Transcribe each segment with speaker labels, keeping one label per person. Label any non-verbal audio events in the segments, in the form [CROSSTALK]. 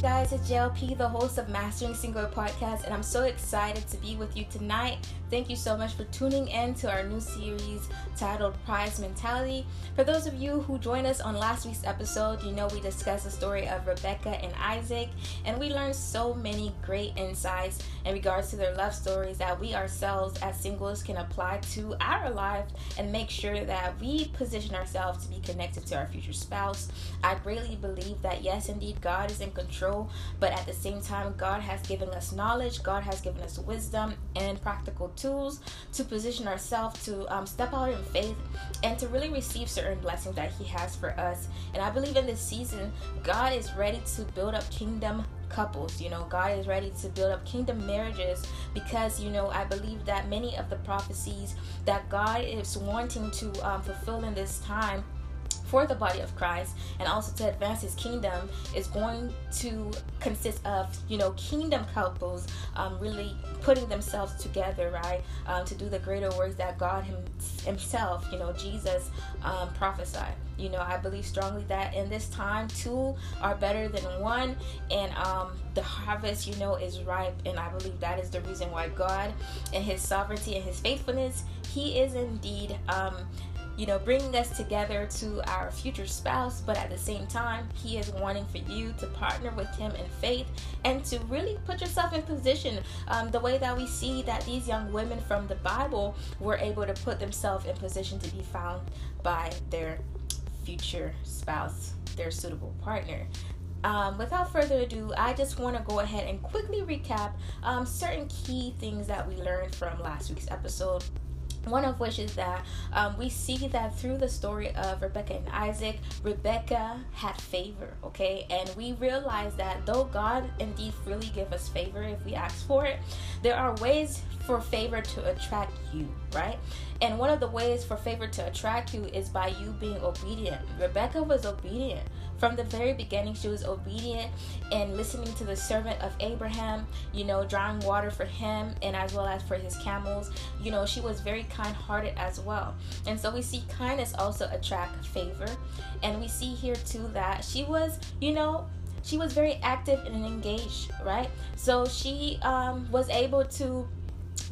Speaker 1: guys? It's JLP, the host of Mastering Single Podcast, and I'm so excited to be with you tonight. Thank you so much for tuning in to our new series titled Prize Mentality. For those of you who joined us on last week's episode, you know we discussed the story of Rebecca and Isaac, and we learned so many great insights in regards to their love stories that we ourselves as singles can apply to our life and make sure that we position ourselves to be connected to our future spouse. I greatly believe that yes, indeed, God is in control, but at the same time, God has given us knowledge, God has given us wisdom and practical tools to position ourselves to um, step out in faith and to really receive certain blessings that He has for us. And I believe in this season, God is ready to build up kingdom couples. You know, God is ready to build up kingdom marriages because, you know, I believe that many of the prophecies that God is wanting to um, fulfill in this time for the body of Christ and also to advance his kingdom is going to consist of, you know, kingdom couples um, really putting themselves together, right, um, to do the greater works that God him, himself, you know, Jesus um, prophesied. You know, I believe strongly that in this time, two are better than one, and um, the harvest, you know, is ripe. And I believe that is the reason why God, and His sovereignty and His faithfulness, He is indeed um, you know, bringing us together to our future spouse, but at the same time, He is wanting for you to partner with Him in faith and to really put yourself in position. Um, the way that we see that these young women from the Bible were able to put themselves in position to be found by their future spouse, their suitable partner. Um, without further ado, I just want to go ahead and quickly recap um, certain key things that we learned from last week's episode one of which is that um, we see that through the story of Rebecca and Isaac, Rebecca had favor, okay? And we realize that though God indeed freely give us favor if we ask for it, there are ways for favor to attract you, right? And one of the ways for favor to attract you is by you being obedient. Rebecca was obedient. From the very beginning, she was obedient and listening to the servant of Abraham, you know, drawing water for him and as well as for his camels. You know, she was very kind hearted as well. And so we see kindness also attract favor. And we see here too that she was, you know, she was very active and engaged, right? So she um, was able to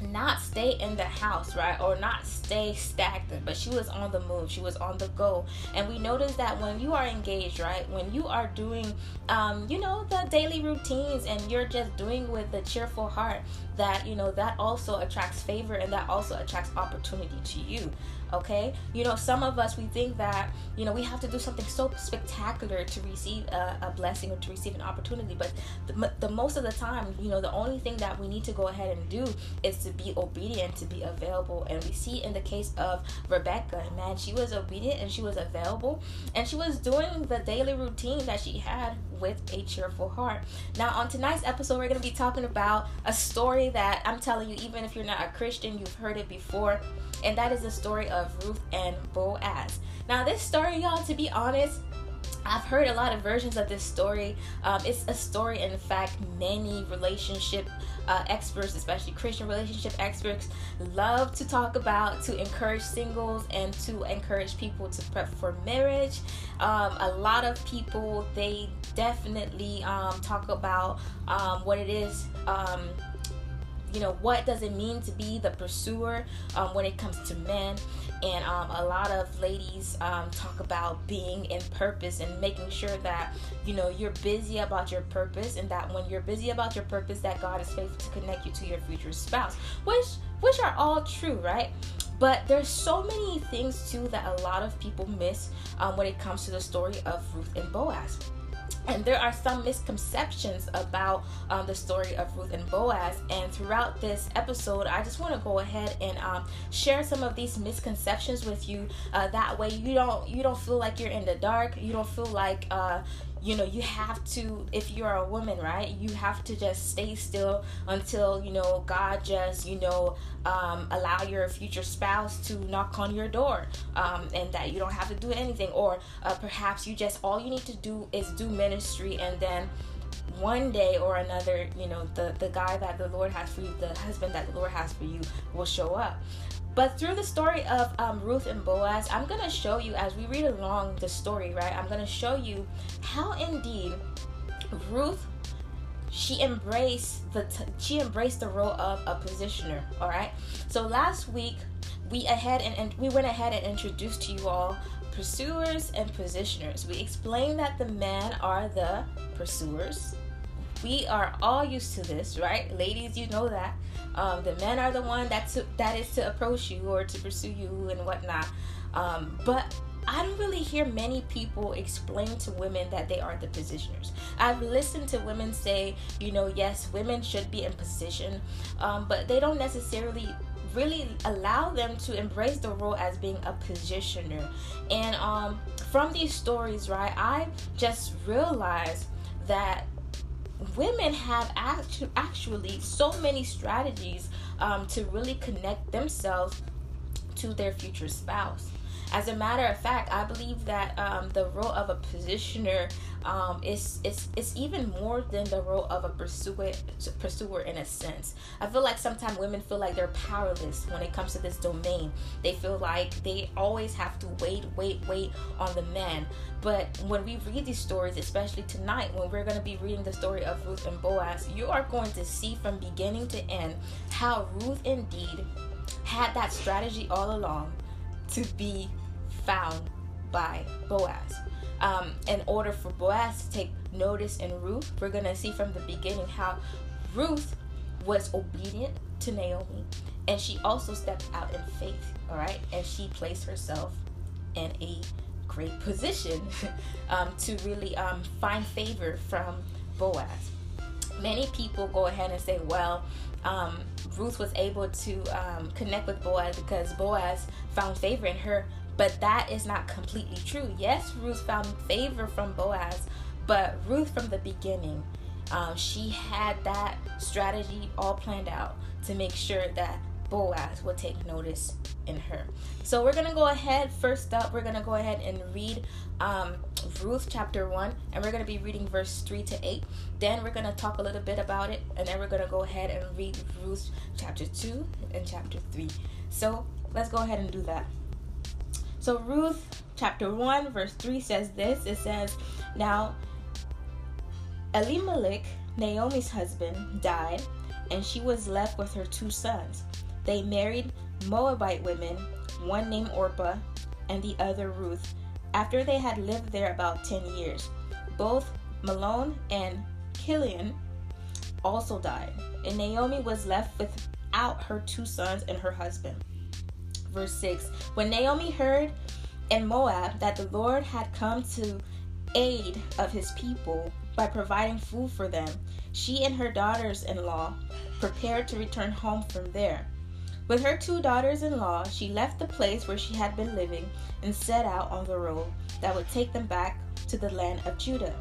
Speaker 1: not stay in the house, right? Or not stay stagnant, but she was on the move. She was on the go. And we noticed that when you are engaged, right? When you are doing, um, you know, the daily routines and you're just doing with a cheerful heart, that, you know, that also attracts favor and that also attracts opportunity to you okay you know some of us we think that you know we have to do something so spectacular to receive a, a blessing or to receive an opportunity but the, the, most of the time you know the only thing that we need to go ahead and do is to be obedient to be available and we see in the case of rebecca man she was obedient and she was available and she was doing the daily routine that she had with a cheerful heart. Now, on tonight's episode, we're going to be talking about a story that I'm telling you, even if you're not a Christian, you've heard it before and that is the story of Ruth and Boaz. Now, this story, y'all, to be honest, I've heard a lot of versions of this story. Um, it's a story, in fact, many relationship uh, experts, especially Christian relationship experts, love to talk about to encourage singles and to encourage people to prep for marriage. Um, a lot of people, they definitely um, talk about um, what it is um, you know what does it mean to be the pursuer um, when it comes to men? And um, a lot of ladies um, talk about being in purpose and making sure that you know you're busy about your purpose and that when you're busy about your purpose that god is faithful to connect you to your future spouse which which are all true right? But there's so many things too that a lot of people miss um, when it comes to the story of ruth and boaz and there are some misconceptions about um, the story of Ruth and Boaz. And throughout this episode, I just want to go ahead and um, share some of these misconceptions with you. Uh, that way, you don't you don't feel like you're in the dark. You don't feel like uh, you know you have to if you're a woman right you have to just stay still until you know god just you know um, allow your future spouse to knock on your door um, and that you don't have to do anything or uh, perhaps you just all you need to do is do ministry and then one day or another, you know, the, the guy that the Lord has for you, the husband that the Lord has for you will show up. But through the story of um, Ruth and Boaz, I'm going to show you as we read along the story, right? I'm going to show you how indeed Ruth she embraced the t- she embraced the role of a positioner. All right. So last week we ahead and, and we went ahead and introduced to you all pursuers and positioners. We explained that the men are the pursuers. We are all used to this, right? Ladies, you know that. Um, the men are the one that that is to approach you or to pursue you and whatnot. Um, but I don't really hear many people explain to women that they are the positioners. I've listened to women say, you know, yes, women should be in position, um, but they don't necessarily really allow them to embrace the role as being a positioner. And um, from these stories, right, I just realized that women have actu- actually so many strategies um, to really connect themselves to their future spouse. As a matter of fact, I believe that um, the role of a positioner um, is, is, is even more than the role of a pursuer, pursuer in a sense. I feel like sometimes women feel like they're powerless when it comes to this domain. They feel like they always have to wait, wait, wait on the man. But when we read these stories, especially tonight, when we're going to be reading the story of Ruth and Boaz, you are going to see from beginning to end how Ruth indeed had that strategy all along to be found by Boaz. Um, in order for Boaz to take notice in Ruth, we're going to see from the beginning how Ruth was obedient to Naomi and she also stepped out in faith, all right? And she placed herself in a great position [LAUGHS] um, to really um, find favor from Boaz. Many people go ahead and say, well, um, Ruth was able to um, connect with Boaz because Boaz found favor in her, but that is not completely true. Yes, Ruth found favor from Boaz, but Ruth from the beginning, um, she had that strategy all planned out to make sure that Boaz would take notice in her. So we're gonna go ahead. First up, we're gonna go ahead and read um, Ruth chapter one, and we're gonna be reading verse three to eight. Then we're gonna talk a little bit about it, and then we're gonna go ahead and read Ruth chapter two and chapter three. So let's go ahead and do that. So Ruth chapter 1 verse 3 says this. It says, "Now Elimelech, Naomi's husband, died, and she was left with her two sons. They married Moabite women, one named Orpah and the other Ruth, after they had lived there about 10 years. Both Mahlon and Chilion also died, and Naomi was left without her two sons and her husband verse 6. When Naomi heard in Moab that the Lord had come to aid of his people by providing food for them, she and her daughters in law prepared to return home from there. With her two daughters in law, she left the place where she had been living and set out on the road that would take them back to the land of Judah.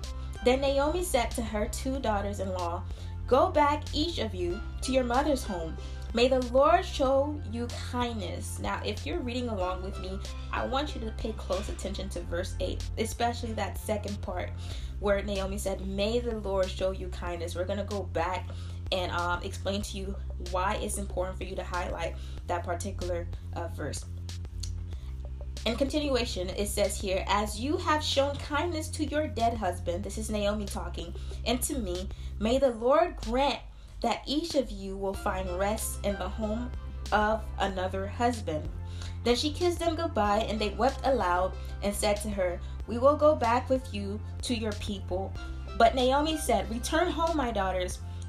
Speaker 1: Then Naomi said to her two daughters in law, Go back, each of you, to your mother's home May the Lord show you kindness. Now, if you're reading along with me, I want you to pay close attention to verse 8, especially that second part where Naomi said, May the Lord show you kindness. We're going to go back and um, explain to you why it's important for you to highlight that particular uh, verse. In continuation, it says here, As you have shown kindness to your dead husband, this is Naomi talking, and to me, may the Lord grant that each of you will find rest in the home of another husband. Then she kissed them goodbye, and they wept aloud and said to her, We will go back with you to your people. But Naomi said, Return home, my daughters.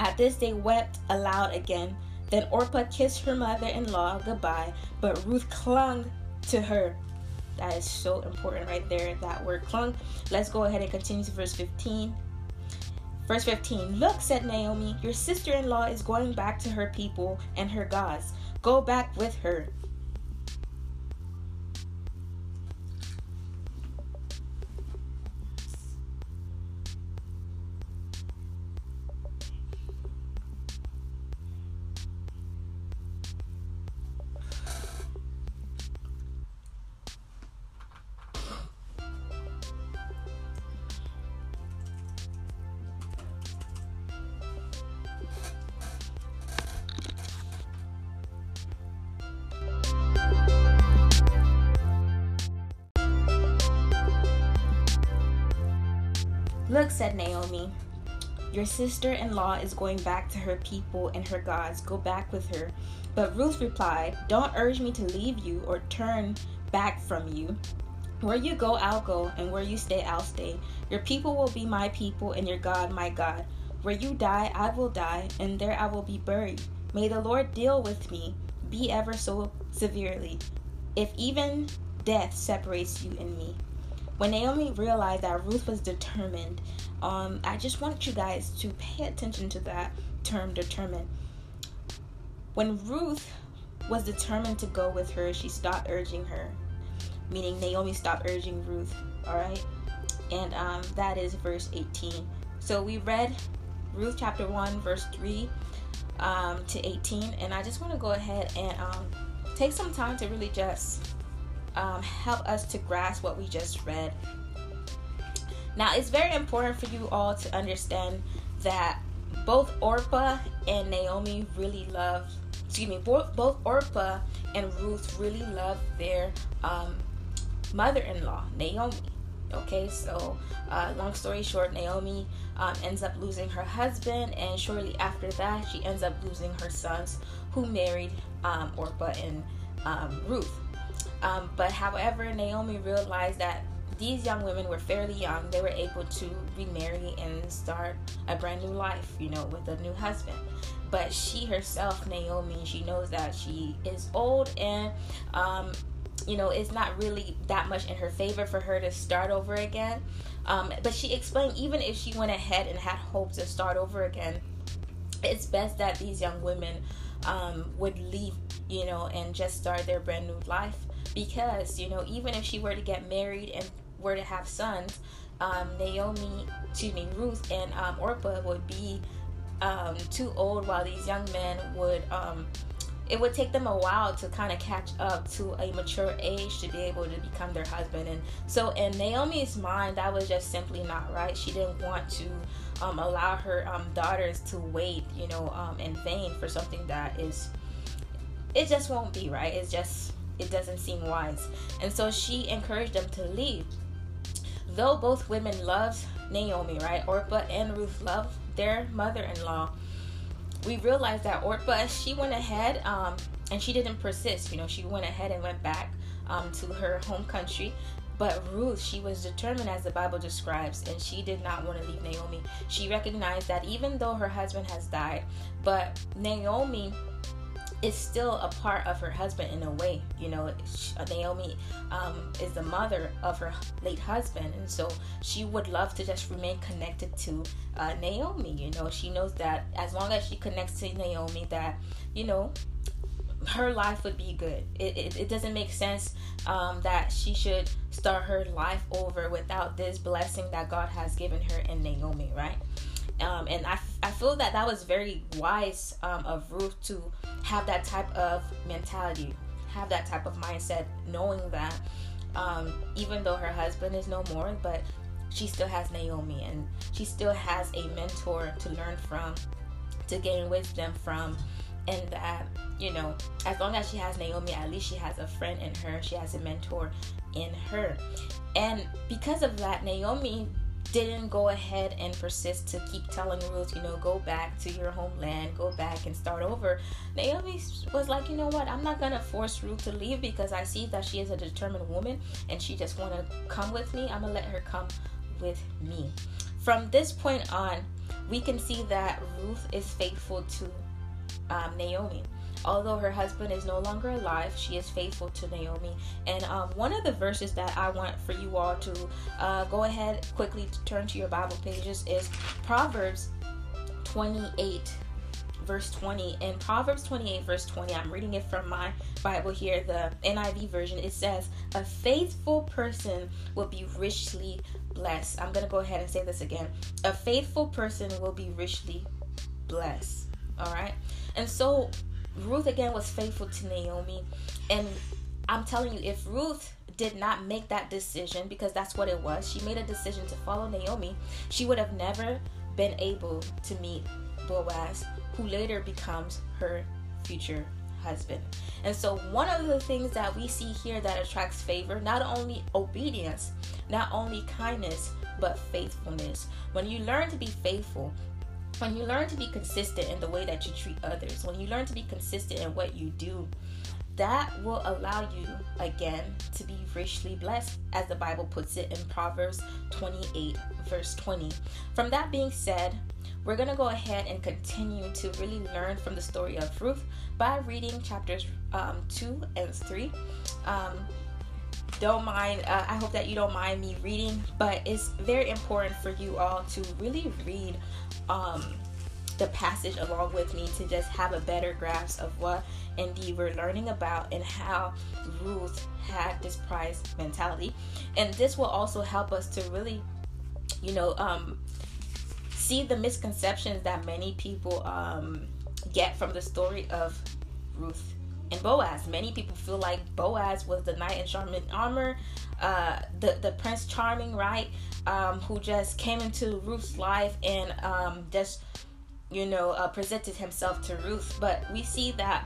Speaker 1: At this they wept aloud again. Then Orpah kissed her mother in law goodbye, but Ruth clung to her. That is so important right there, that word clung. Let's go ahead and continue to verse 15. Verse 15 Look, said Naomi, your sister in law is going back to her people and her gods. Go back with her. Sister in law is going back to her people and her gods. Go back with her. But Ruth replied, Don't urge me to leave you or turn back from you. Where you go, I'll go, and where you stay, I'll stay. Your people will be my people, and your God, my God. Where you die, I will die, and there I will be buried. May the Lord deal with me, be ever so severely, if even death separates you and me. When Naomi realized that Ruth was determined, um, I just want you guys to pay attention to that term determined. When Ruth was determined to go with her, she stopped urging her, meaning Naomi stopped urging Ruth, all right? And um, that is verse 18. So we read Ruth chapter 1, verse 3 um, to 18, and I just want to go ahead and um, take some time to really just um, help us to grasp what we just read. Now, it's very important for you all to understand that both Orpah and Naomi really love, excuse me, both, both Orpah and Ruth really love their um, mother in law, Naomi. Okay, so uh, long story short, Naomi um, ends up losing her husband, and shortly after that, she ends up losing her sons who married um, Orpah and um, Ruth. Um, but however, Naomi realized that these young women were fairly young. They were able to remarry and start a brand new life, you know, with a new husband. But she herself, Naomi, she knows that she is old and, um, you know, it's not really that much in her favor for her to start over again. Um, but she explained even if she went ahead and had hopes to start over again, it's best that these young women um, would leave, you know, and just start their brand new life because you know even if she were to get married and were to have sons um, naomi excuse me ruth and um, orpah would be um, too old while these young men would um, it would take them a while to kind of catch up to a mature age to be able to become their husband and so in naomi's mind that was just simply not right she didn't want to um, allow her um, daughters to wait you know in vain for something that is it just won't be right it's just it doesn't seem wise. And so she encouraged them to leave. Though both women loved Naomi, right? Orpah and Ruth loved their mother in law. We realized that Orpah, she went ahead um, and she didn't persist. You know, she went ahead and went back um, to her home country. But Ruth, she was determined as the Bible describes, and she did not want to leave Naomi. She recognized that even though her husband has died, but Naomi is still a part of her husband in a way. You know, Naomi um, is the mother of her late husband, and so she would love to just remain connected to uh, Naomi. You know, she knows that as long as she connects to Naomi, that you know her life would be good. It, it, it doesn't make sense um, that she should start her life over without this blessing that God has given her in Naomi, right? Um, and I, I feel that that was very wise um, of Ruth to have that type of mentality, have that type of mindset, knowing that um, even though her husband is no more, but she still has Naomi and she still has a mentor to learn from, to gain wisdom from, and that you know, as long as she has Naomi, at least she has a friend in her, she has a mentor in her, and because of that, Naomi didn't go ahead and persist to keep telling Ruth, you know, go back to your homeland, go back and start over. Naomi was like, you know what, I'm not gonna force Ruth to leave because I see that she is a determined woman and she just wanna come with me. I'm gonna let her come with me. From this point on, we can see that Ruth is faithful to um, Naomi. Although her husband is no longer alive, she is faithful to Naomi. And um, one of the verses that I want for you all to uh, go ahead quickly to turn to your Bible pages is Proverbs 28 verse 20 in proverbs 28 verse 20 i'm reading it from my bible here the niv version. It says a faithful person will be richly blessed. I'm to go ahead and say this again. A faithful person will be richly blessed. All right? And so Ruth again was faithful to Naomi. And I'm telling you, if Ruth did not make that decision, because that's what it was, she made a decision to follow Naomi, she would have never been able to meet Boaz, who later becomes her future husband. And so, one of the things that we see here that attracts favor, not only obedience, not only kindness, but faithfulness. When you learn to be faithful, when you learn to be consistent in the way that you treat others, when you learn to be consistent in what you do, that will allow you again to be richly blessed, as the Bible puts it in Proverbs 28, verse 20. From that being said, we're going to go ahead and continue to really learn from the story of Ruth by reading chapters um, 2 and 3. Um, don't mind, uh, I hope that you don't mind me reading, but it's very important for you all to really read um, the passage along with me to just have a better grasp of what indeed we're learning about and how Ruth had this prize mentality. And this will also help us to really, you know, um, see the misconceptions that many people um, get from the story of Ruth and Boaz. Many people feel like Boaz was the knight in shining armor, uh, the the Prince Charming, right? Um, who just came into Ruth's life and um, just you know uh, presented himself to Ruth. But we see that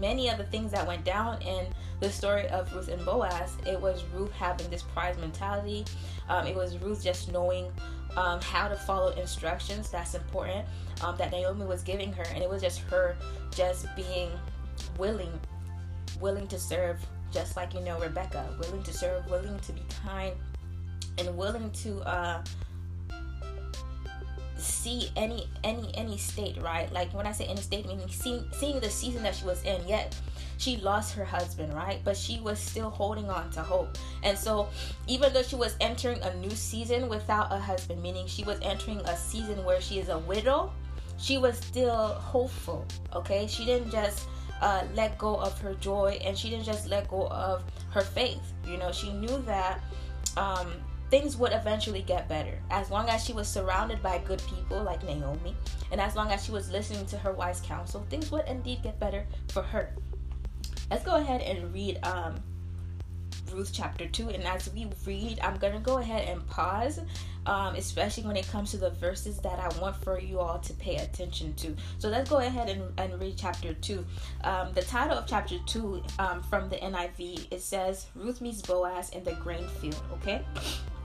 Speaker 1: many of the things that went down in the story of Ruth and Boaz, it was Ruth having this prize mentality. Um, it was Ruth just knowing um, how to follow instructions. That's important. Um, that Naomi was giving her, and it was just her just being willing, willing to serve, just like you know Rebecca, willing to serve, willing to be kind, and willing to uh, see any any any state right like when i say any state meaning seeing seeing the season that she was in yet she lost her husband, right? But she was still holding on to hope. And so, even though she was entering a new season without a husband, meaning she was entering a season where she is a widow, she was still hopeful, okay? She didn't just uh, let go of her joy and she didn't just let go of her faith. You know, she knew that um, things would eventually get better as long as she was surrounded by good people like Naomi, and as long as she was listening to her wise counsel, things would indeed get better for her. Let's go ahead and read um, Ruth chapter 2. And as we read, I'm going to go ahead and pause, um, especially when it comes to the verses that I want for you all to pay attention to. So let's go ahead and, and read chapter 2. Um, the title of chapter 2 um, from the NIV, it says, Ruth meets Boaz in the grain field, okay?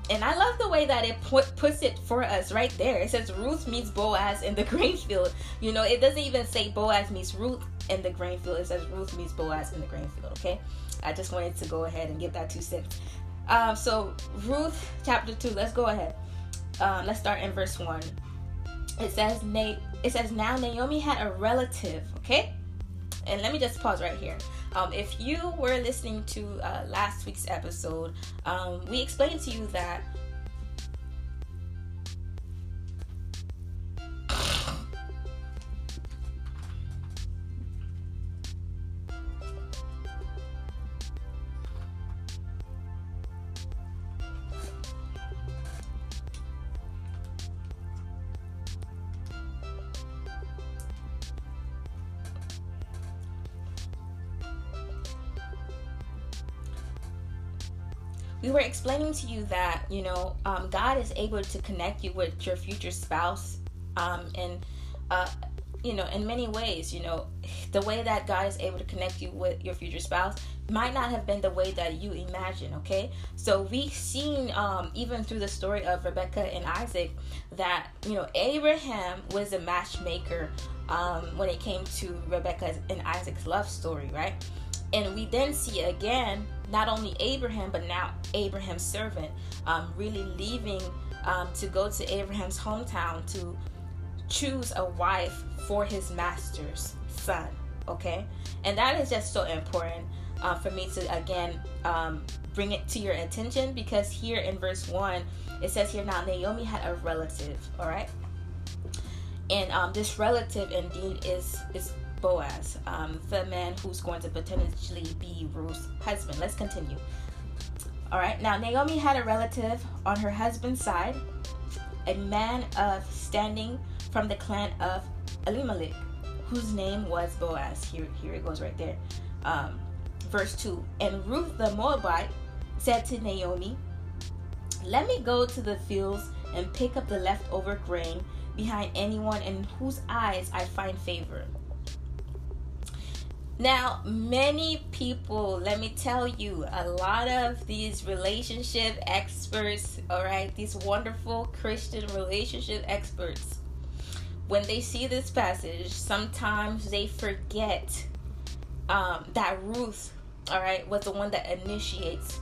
Speaker 1: and I love the way that it put, puts it for us right there. It says Ruth meets Boaz in the [LAUGHS] grain field. You know, it doesn't even say Boaz meets Ruth in the grain field. It says Ruth meets Boaz in the grain field. Okay, I just wanted to go ahead and give that two cents. Um, so Ruth chapter two. Let's go ahead. Um, let's start in verse one. It says Na- It says now Naomi had a relative. Okay, and let me just pause right here. Um, if you were listening to uh, last week's episode, um, we explained to you that we were explaining to you that you know um, God is able to connect you with your future spouse, um, and uh, you know in many ways. You know, the way that God is able to connect you with your future spouse might not have been the way that you imagine. Okay, so we've seen um, even through the story of Rebecca and Isaac that you know Abraham was a matchmaker um, when it came to Rebecca and Isaac's love story, right? And we then see again not only Abraham, but now Abraham's servant, um, really leaving um, to go to Abraham's hometown to choose a wife for his master's son. Okay, and that is just so important uh, for me to again um, bring it to your attention because here in verse one it says here now Naomi had a relative. All right, and um, this relative indeed is is Boaz, um, the man who's going to potentially be Ruth's husband. Let's continue. All right, now Naomi had a relative on her husband's side, a man of standing from the clan of Elimelech, whose name was Boaz. Here, here it goes right there. Um, verse 2 And Ruth the Moabite said to Naomi, Let me go to the fields and pick up the leftover grain behind anyone in whose eyes I find favor Now, many people, let me tell you, a lot of these relationship experts, all right, these wonderful Christian relationship experts, when they see this passage, sometimes they forget um, that Ruth, all right, was the one that initiates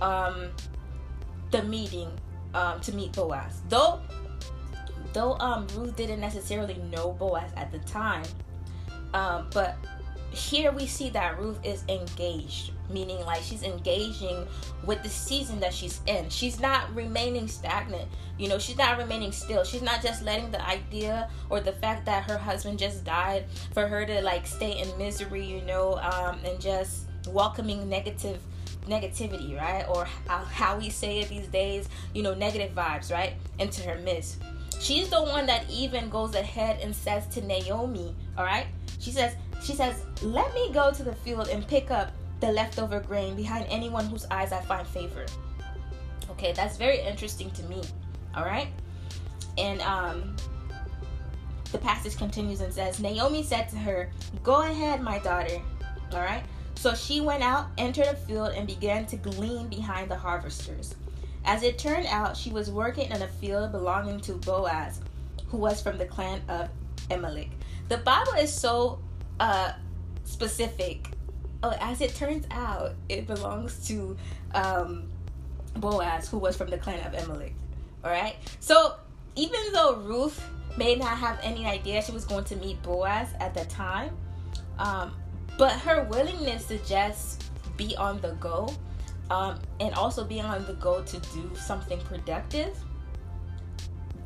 Speaker 1: um, the meeting um, to meet Boaz. Though, though um, Ruth didn't necessarily know Boaz at the time, um, but here we see that Ruth is engaged, meaning like she's engaging with the season that she's in. She's not remaining stagnant. You know, she's not remaining still. She's not just letting the idea or the fact that her husband just died for her to like stay in misery, you know, um, and just welcoming negative negativity, right? Or how, how we say it these days, you know, negative vibes, right? Into her midst. She's the one that even goes ahead and says to Naomi, all right? She says, she says, Let me go to the field and pick up the leftover grain behind anyone whose eyes I find favor. Okay, that's very interesting to me. All right. And um, the passage continues and says, Naomi said to her, Go ahead, my daughter. All right. So she went out, entered a field, and began to glean behind the harvesters. As it turned out, she was working in a field belonging to Boaz, who was from the clan of Elimelech. The Bible is so uh, specific. Oh, as it turns out, it belongs to um, Boaz, who was from the clan of Elimelech. All right. So even though Ruth may not have any idea she was going to meet Boaz at the time, um, but her willingness to just be on the go um, and also be on the go to do something productive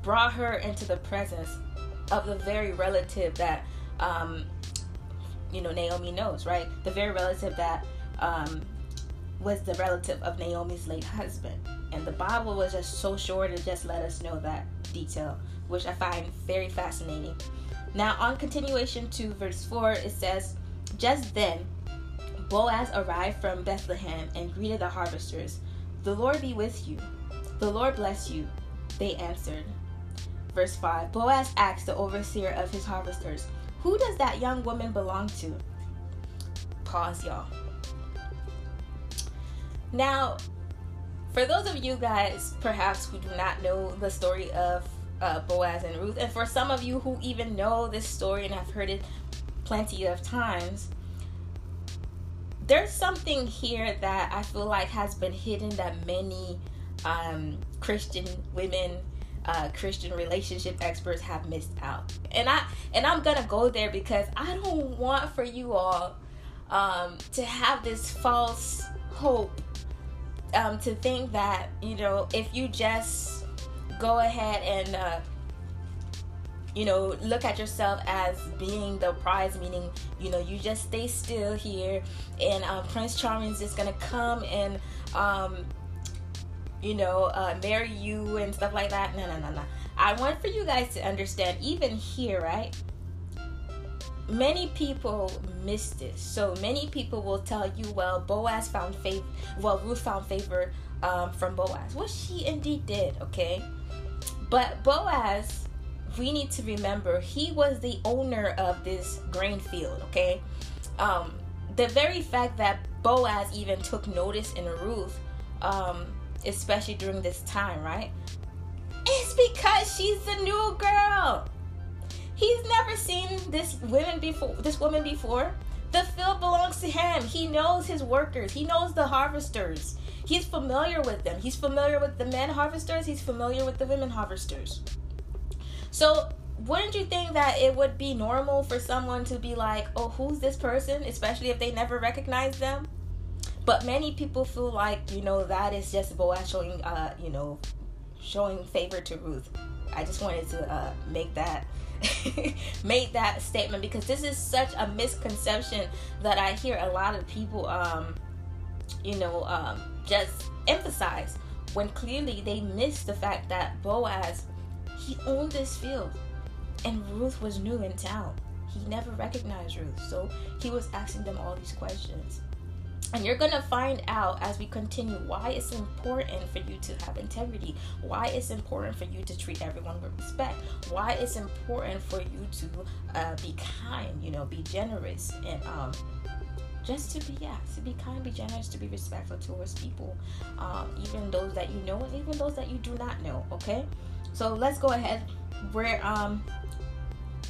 Speaker 1: brought her into the presence of the very relative that um, you know Naomi knows, right? The very relative that um, was the relative of Naomi's late husband. And the Bible was just so short to just let us know that detail, which I find very fascinating. Now, on continuation to verse 4, it says, Just then, Boaz arrived from Bethlehem and greeted the harvesters. The Lord be with you. The Lord bless you. They answered. Verse 5 Boaz asked the overseer of his harvesters, who does that young woman belong to? Pause, y'all. Now, for those of you guys perhaps who do not know the story of uh, Boaz and Ruth, and for some of you who even know this story and have heard it plenty of times, there's something here that I feel like has been hidden that many um, Christian women uh, Christian relationship experts have missed out. And I and I'm gonna go there because I don't want for you all um, to have this false hope um, to think that you know if you just go ahead and uh, you know look at yourself as being the prize meaning you know you just stay still here and um, prince charming is just gonna come and um, you know, uh, marry you and stuff like that. No, no, no, no. I want for you guys to understand, even here, right? Many people miss this. So many people will tell you, well, Boaz found favor. Well, Ruth found favor um, from Boaz. Well, she indeed did, okay? But Boaz, we need to remember, he was the owner of this grain field, okay? Um, the very fact that Boaz even took notice in Ruth um, especially during this time, right? It's because she's the new girl. He's never seen this woman before. This woman before. The field belongs to him. He knows his workers. He knows the harvesters. He's familiar with them. He's familiar with the men harvesters. He's familiar with the women harvesters. So, wouldn't you think that it would be normal for someone to be like, "Oh, who's this person?" Especially if they never recognize them. But many people feel like, you know, that is just Boaz showing, uh, you know, showing favor to Ruth. I just wanted to uh, make that [LAUGHS] make that statement because this is such a misconception that I hear a lot of people, um, you know, um, just emphasize when clearly they miss the fact that Boaz he owned this field and Ruth was new in town. He never recognized Ruth, so he was asking them all these questions. And you're going to find out as we continue why it's important for you to have integrity, why it's important for you to treat everyone with respect, why it's important for you to uh, be kind, you know, be generous, and um, just to be yeah to be kind be generous to be respectful towards people um, even those that you know and even those that you do not know okay? So let's go ahead. We're um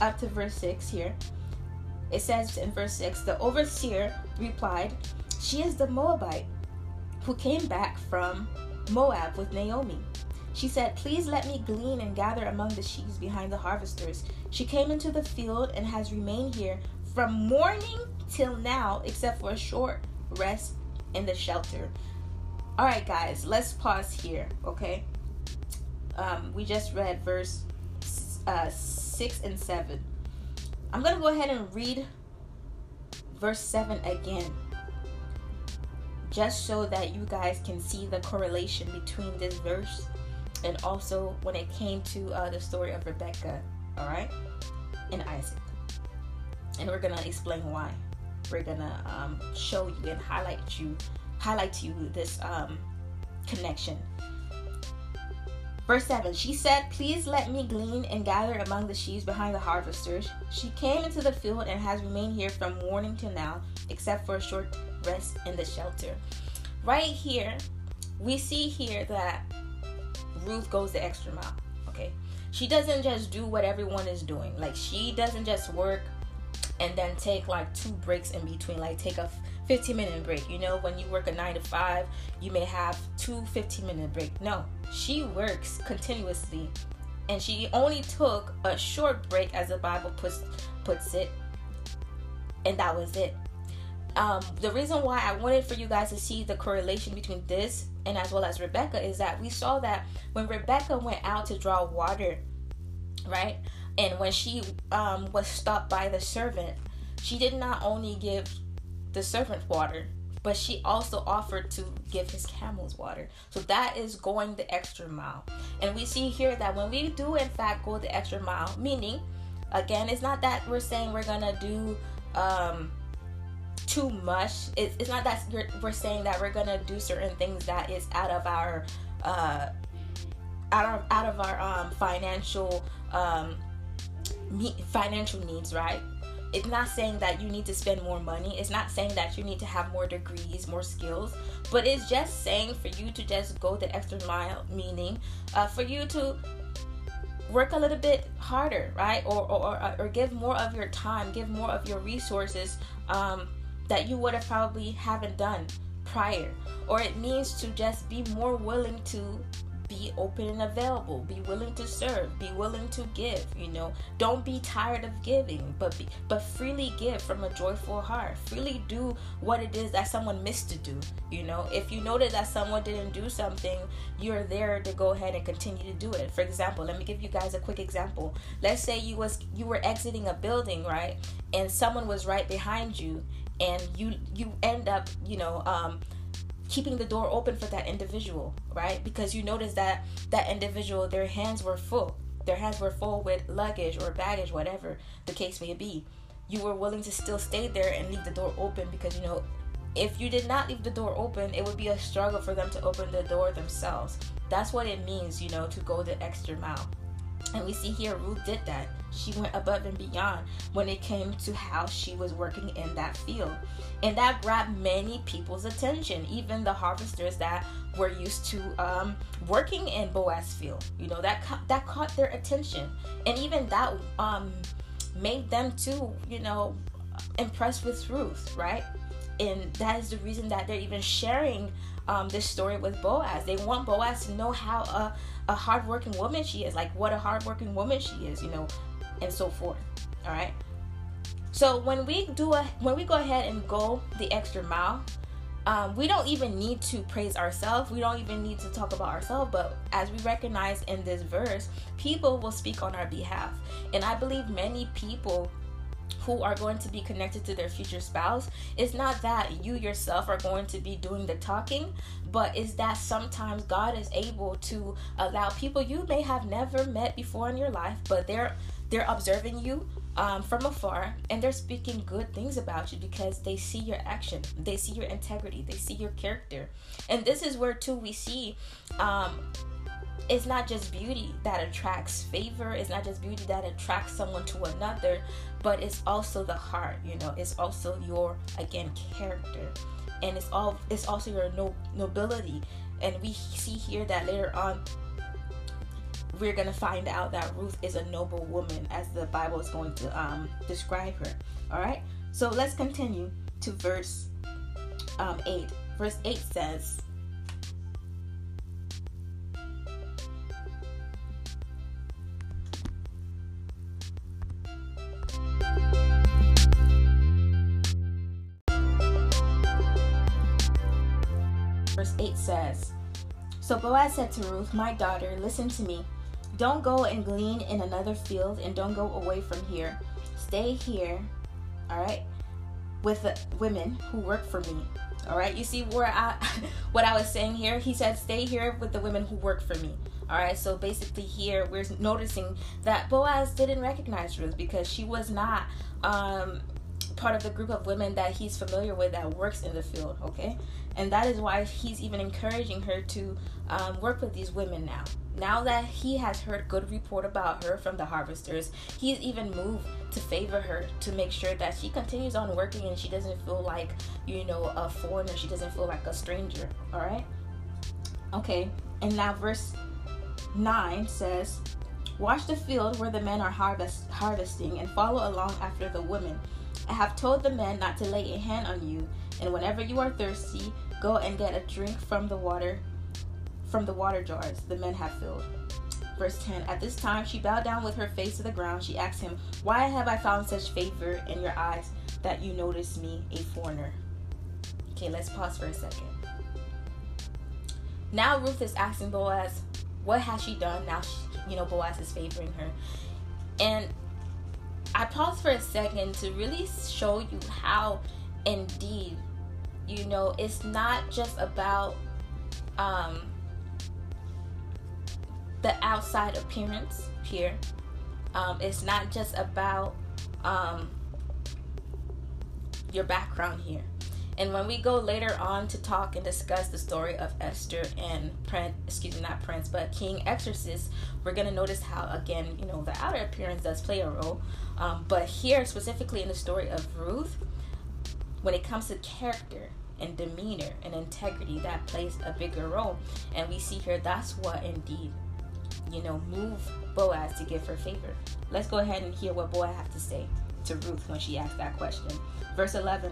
Speaker 1: up to verse 6 here. It says in verse 6 the overseer replied she is the moabite who came back from moab with naomi she said, Please let me glean and gather among the sheaves behind the harvesters. She came into the field and has remained here from morning till now, except for a short rest in the shelter. All right, guys, let's pause here, okay? Um, we just read verse uh, 6 and 7. I'm going to go ahead and read verse 7 again just so that you guys can see the correlation between this verse and also when it came to uh, the story of Rebecca, all right, and Isaac. And we're gonna explain why. We're gonna um, show you and highlight you, highlight to you this um, connection. Verse 7 She said, Please let me glean and gather among the sheaves behind the harvesters. She came into the field and has remained here from morning till now, except for a short rest in the shelter. Right here, we see here that Ruth goes the extra mile. Okay. She doesn't just do what everyone is doing. Like she doesn't just work and then take like two breaks in between. Like take a 15 minute break. You know, when you work a 9 to 5, you may have two 15 minute break. No. She works continuously and she only took a short break as the Bible puts puts it. And that was it. Um, the reason why I wanted for you guys to see the correlation between this and as well as Rebecca is that we saw that when Rebecca went out to draw water, right? And when she um, was stopped by the servant, she did not only give the servant water, but she also offered to give his camels water. So that is going the extra mile. And we see here that when we do, in fact, go the extra mile, meaning, again, it's not that we're saying we're gonna do um, too much. It's, it's not that we're saying that we're gonna do certain things that is out of our uh, out of out of our um, financial um, financial needs, right? It's not saying that you need to spend more money. It's not saying that you need to have more degrees, more skills, but it's just saying for you to just go the extra mile, meaning uh, for you to work a little bit harder, right? Or, or, or, give more of your time, give more of your resources um, that you would have probably haven't done prior. Or it means to just be more willing to be open and available be willing to serve be willing to give you know. Don't be tired of giving but be, but freely give from a joyful heart. Freely do what it is that someone missed to do you know. If you notice that someone didn't do something you're there to go ahead and continue to do it. For example let me give you guys a quick example. Let's say you was you were exiting a building right and someone was right behind you and you you end up you know um, keeping the door open for that individual right? Because you notice that that individual their hands were full. Their hands were full with luggage or baggage whatever the case may be. You were willing to still stay there and leave the door open because you know if you did not leave the door open it would be a struggle for them to open the door themselves. That's what it means you know to go the extra mile and we see here Ruth did that. She went above and beyond when it came to how she was working in that field. And that grabbed many people's attention, even the harvesters that were used to um, working in Boaz field. You know, that, ca- that caught their attention. And even that um, made them too, you know, impressed with Ruth, right? And that is the reason that they're even sharing um, this story with Boaz. They want Boaz to know how a, a hardworking woman she is, like what a hardworking woman she is, you know, and so forth. All right. So when we do a when we go ahead and go the extra mile, um, we don't even need to praise ourselves. We don't even need to talk about ourselves. But as we recognize in this verse, people will speak on our behalf, and I believe many people who are going to be connected to their future spouse, it's not that you yourself are going to be doing the talking, but is that sometimes God is able to allow people you may have never met before in your life, but they're they're observing you um, from afar and they're speaking good things about you because they see your action, they see your integrity, they see your character, and this is where too we see um, it's not just beauty that attracts favor it's not just beauty that attracts someone to another but it's also the heart you know it's also your again character and it's all it's also your no, nobility and we see here that later on we're to find out that Ruth is a noble woman as the Bible is going to um, describe her. All right, so let's continue to verse um, 8. Verse 8 says, So Boaz said to Ruth, My daughter, listen to me. Don't go and glean in another field and don't go away from here. Stay here, all right, with the women who work for me. All right, you see where I [LAUGHS] what I was saying here? He said, "Stay here with the women who work for me." All right, so basically here we're noticing that Boaz didn't recognize Ruth because she was not um, part of the group of women that he's familiar with that works in the field. Okay, and that is why he's even encouraging her to um, work with these women now. Now that he has heard good report about her from the harvesters, he's even moved to favor her to make sure that she continues on working and she doesn't feel like, you know, a foreigner. She doesn't feel like a stranger. All right. Okay. And now verse 9 says, Watch the field where the men are harvest, harvesting and follow along after the women. I have told the men not to lay a hand on you, and whenever you are thirsty, go and get a drink from the water from the water jars the men have filled. Verse 10 At this time she bowed down with her face to the ground. She asked him, Why have I found such favor in your eyes that you notice me, a foreigner? Okay, let's pause for a second. Now Ruth is asking Boaz, What has she done? Now, she, you know, Boaz is favoring her. And I pause for a second to really show you how, indeed, you know, it's not just about um, the outside appearance here. Um, it's not just about um, your background here. And when we go later on to talk and discuss the story of Esther and Prince, excuse me, not Prince, but King Xerxes, we're gonna notice how again, you know, the outer appearance does play a role. Um, but here, specifically in the story of Ruth, when it comes to character and demeanor and integrity, that plays a bigger role. And we see here that's what indeed you know, move Boaz to give her favor. Let's go ahead and hear what Boaz have to say to Ruth when she asked that question. Verse 11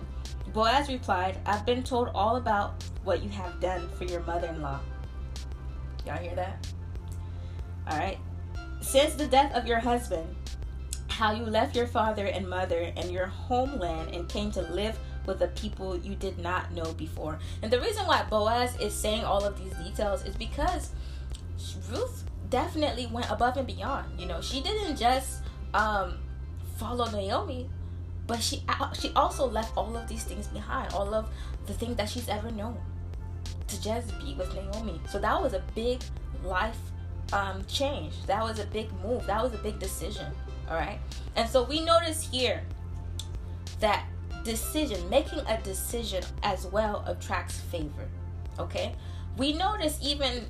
Speaker 1: Boaz replied, I've been told all about what you have done for your mother in law. Y'all hear that? All right. Since the death of your husband, how you left your father and mother and your homeland and came to live with the people you did not know before. And the reason why Boaz is saying all of these details is because Ruth definitely went above and beyond. You know, she didn't just um, follow Naomi, but she she also left all of these things behind, all of the things that she's ever known, to just be with Naomi. So that was a big life um, change. That was a big move. That was a big decision. All right, and so we notice here that decision, making a decision as well attracts favor. Okay, we notice even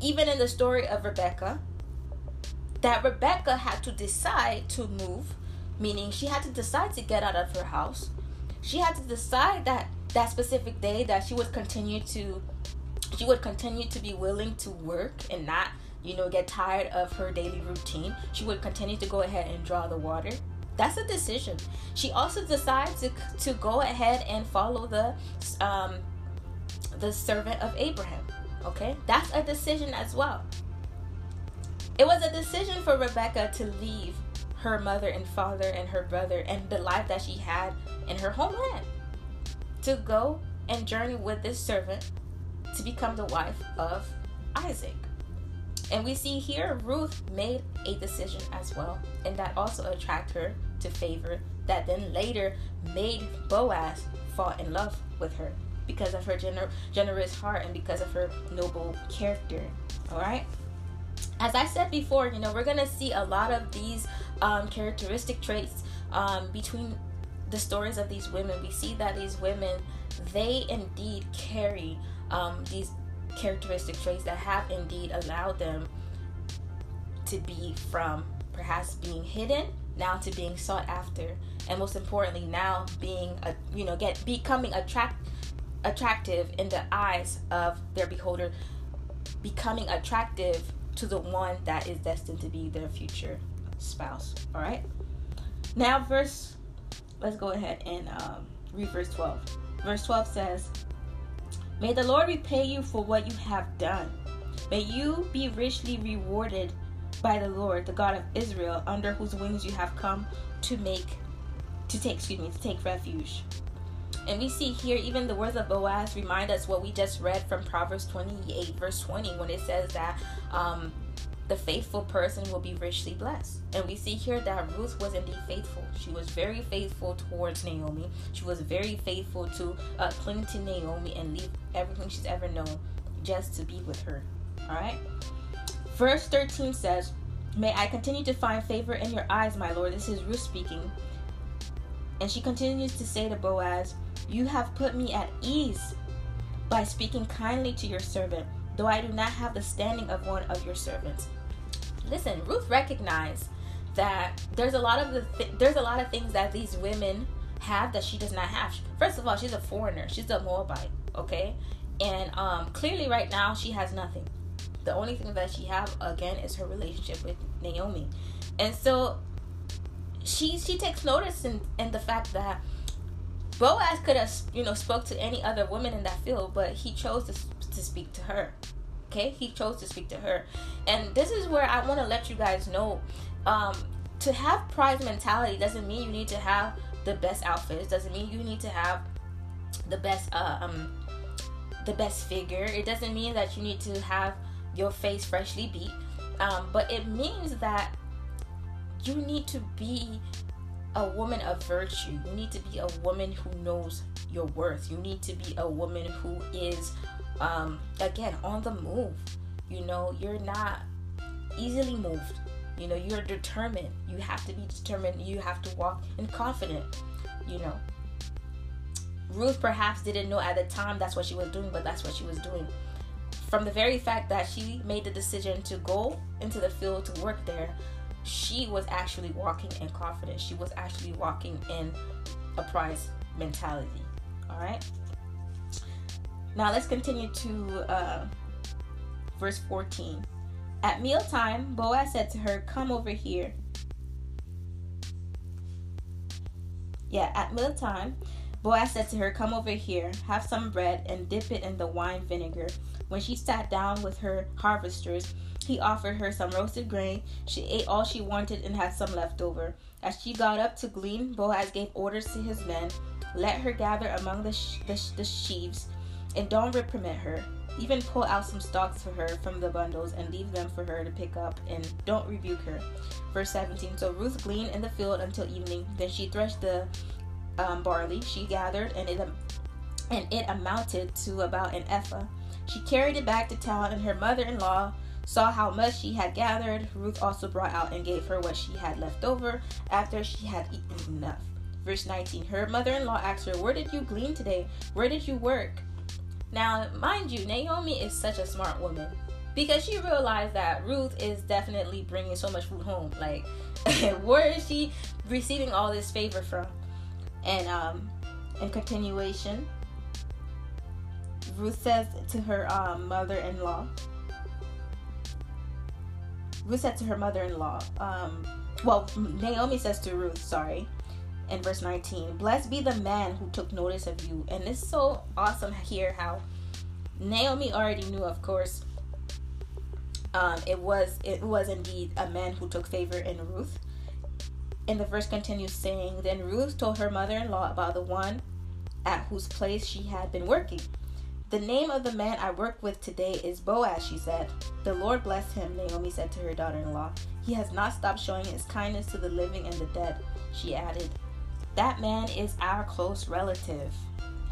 Speaker 1: even in the story of Rebecca, that Rebecca had to decide to move, meaning she had to decide to get out of her house. She had to decide that that specific day that she would continue to she would continue to be willing to work and not, you know, get tired of her daily routine. She would continue to go ahead and draw the water. That's a decision. She also decides to, to go ahead and follow the um, the servant of Abraham. Okay? That's a decision as well. It was a decision for Rebecca to leave her mother and father and her brother and the life that she had in her homeland to go and journey with this servant to become the wife of Isaac. And we see here Ruth made a decision as well, and that also attracted her to favor that then later made Boaz fall in love with her because of her gener- generous heart and because of her noble character. All right. As I said before, you know, we're going to see a lot of these um, characteristic traits um, between the stories of these women. We see that these women, they indeed carry um, these characteristic traits that have indeed allowed them to be from perhaps being hidden now to being sought after and most importantly now being a you know get becoming attract attractive in the eyes of their beholder becoming attractive to the one that is destined to be their future spouse. All right? Now verse let's go ahead and um, read verse 12 verse 12 says may the lord repay you for what you have done. May you be richly rewarded by the Lord, the God of Israel, under whose wings you have come to make to take excuse me to take refuge. And we see here even the words of Boaz remind us what we just read from Proverbs 28 verse 20 when it says that um, the faithful person will be richly blessed. And we see here that Ruth was indeed faithful. She was very faithful towards Naomi. She was very faithful to uh, cling to Naomi and leave everything she's ever known just to be with her. All right. Verse 13 says, May I continue to find favor in your eyes, my Lord. This is Ruth speaking. And she continues to say to Boaz, You have put me at ease by speaking kindly to your servant, though I do not have the standing of one of your servants. Listen, Ruth recognized that there's a lot of the th- there's a lot of things that these women have that she does not have. First of all, she's a foreigner. She's a Moabite, okay? And um, clearly, right now, she has nothing the only thing that she have again is her relationship with Naomi, and so she she takes notice in in the fact that Boaz could have you know spoke to any other woman in that field, but he chose to to speak to her. Okay, he chose to speak to her, and this is where I want to let you guys know. Um, to have prize mentality doesn't mean you need to have the best outfits. Doesn't mean you need to have the best uh, um the best figure. It doesn't mean that you need to have your face freshly beat. Um, but it means that you need to be a woman of virtue. You need to be a woman who knows your worth. You need to be a woman who is, um, again, on the move. You know, you're not easily moved. You know, you're determined. You have to be determined. You have to walk in confident. You know, Ruth perhaps didn't know at the time that's what she was doing, but that's what she was doing from the very fact that she made the decision to go into the field to work there, she was actually walking in confidence. She was actually walking in a prize mentality. All right. Now let's continue to uh, verse 14. At mealtime, Boaz said to her, Come over here. Yeah, at mealtime, Boaz said to her, Come over here, have some bread, and dip it in the wine vinegar when she sat down with her harvesters, he offered her some roasted grain. She ate all she wanted and had some left over. As she got up to glean, Boaz gave orders to his men Let her gather among the, sh- the, sh- the sheaves, and don't reprimand her. Even pull out some stalks for her from the bundles and leave them for her to pick up, and don't rebuke her. Verse 17 So Ruth gleaned in the field until evening. Then she threshed the um, barley she gathered, and it, and it amounted to about an ephah. She carried it back to town, and her mother in law saw how much she had gathered. Ruth also brought out and gave her what she had left over after she had eaten enough. Verse 19 Her mother in law asked her, Where did you glean today? Where did you work? Now, mind you, Naomi is such a smart woman because she realized that Ruth is definitely bringing so much food home. Like, [LAUGHS] where is she receiving all this favor from? And um, in continuation, Ruth says to her um, mother-in-law. Ruth said to her mother-in-law. Um, well, Naomi says to Ruth, sorry, in verse 19, "Blessed be the man who took notice of you." And it's so awesome here how Naomi already knew, of course. Um, it was it was indeed a man who took favor in Ruth. And the verse continues saying, Then Ruth told her mother in law about the one at whose place she had been working. The name of the man I work with today is Boaz, she said. The Lord bless him, Naomi said to her daughter in law. He has not stopped showing his kindness to the living and the dead, she added. That man is our close relative.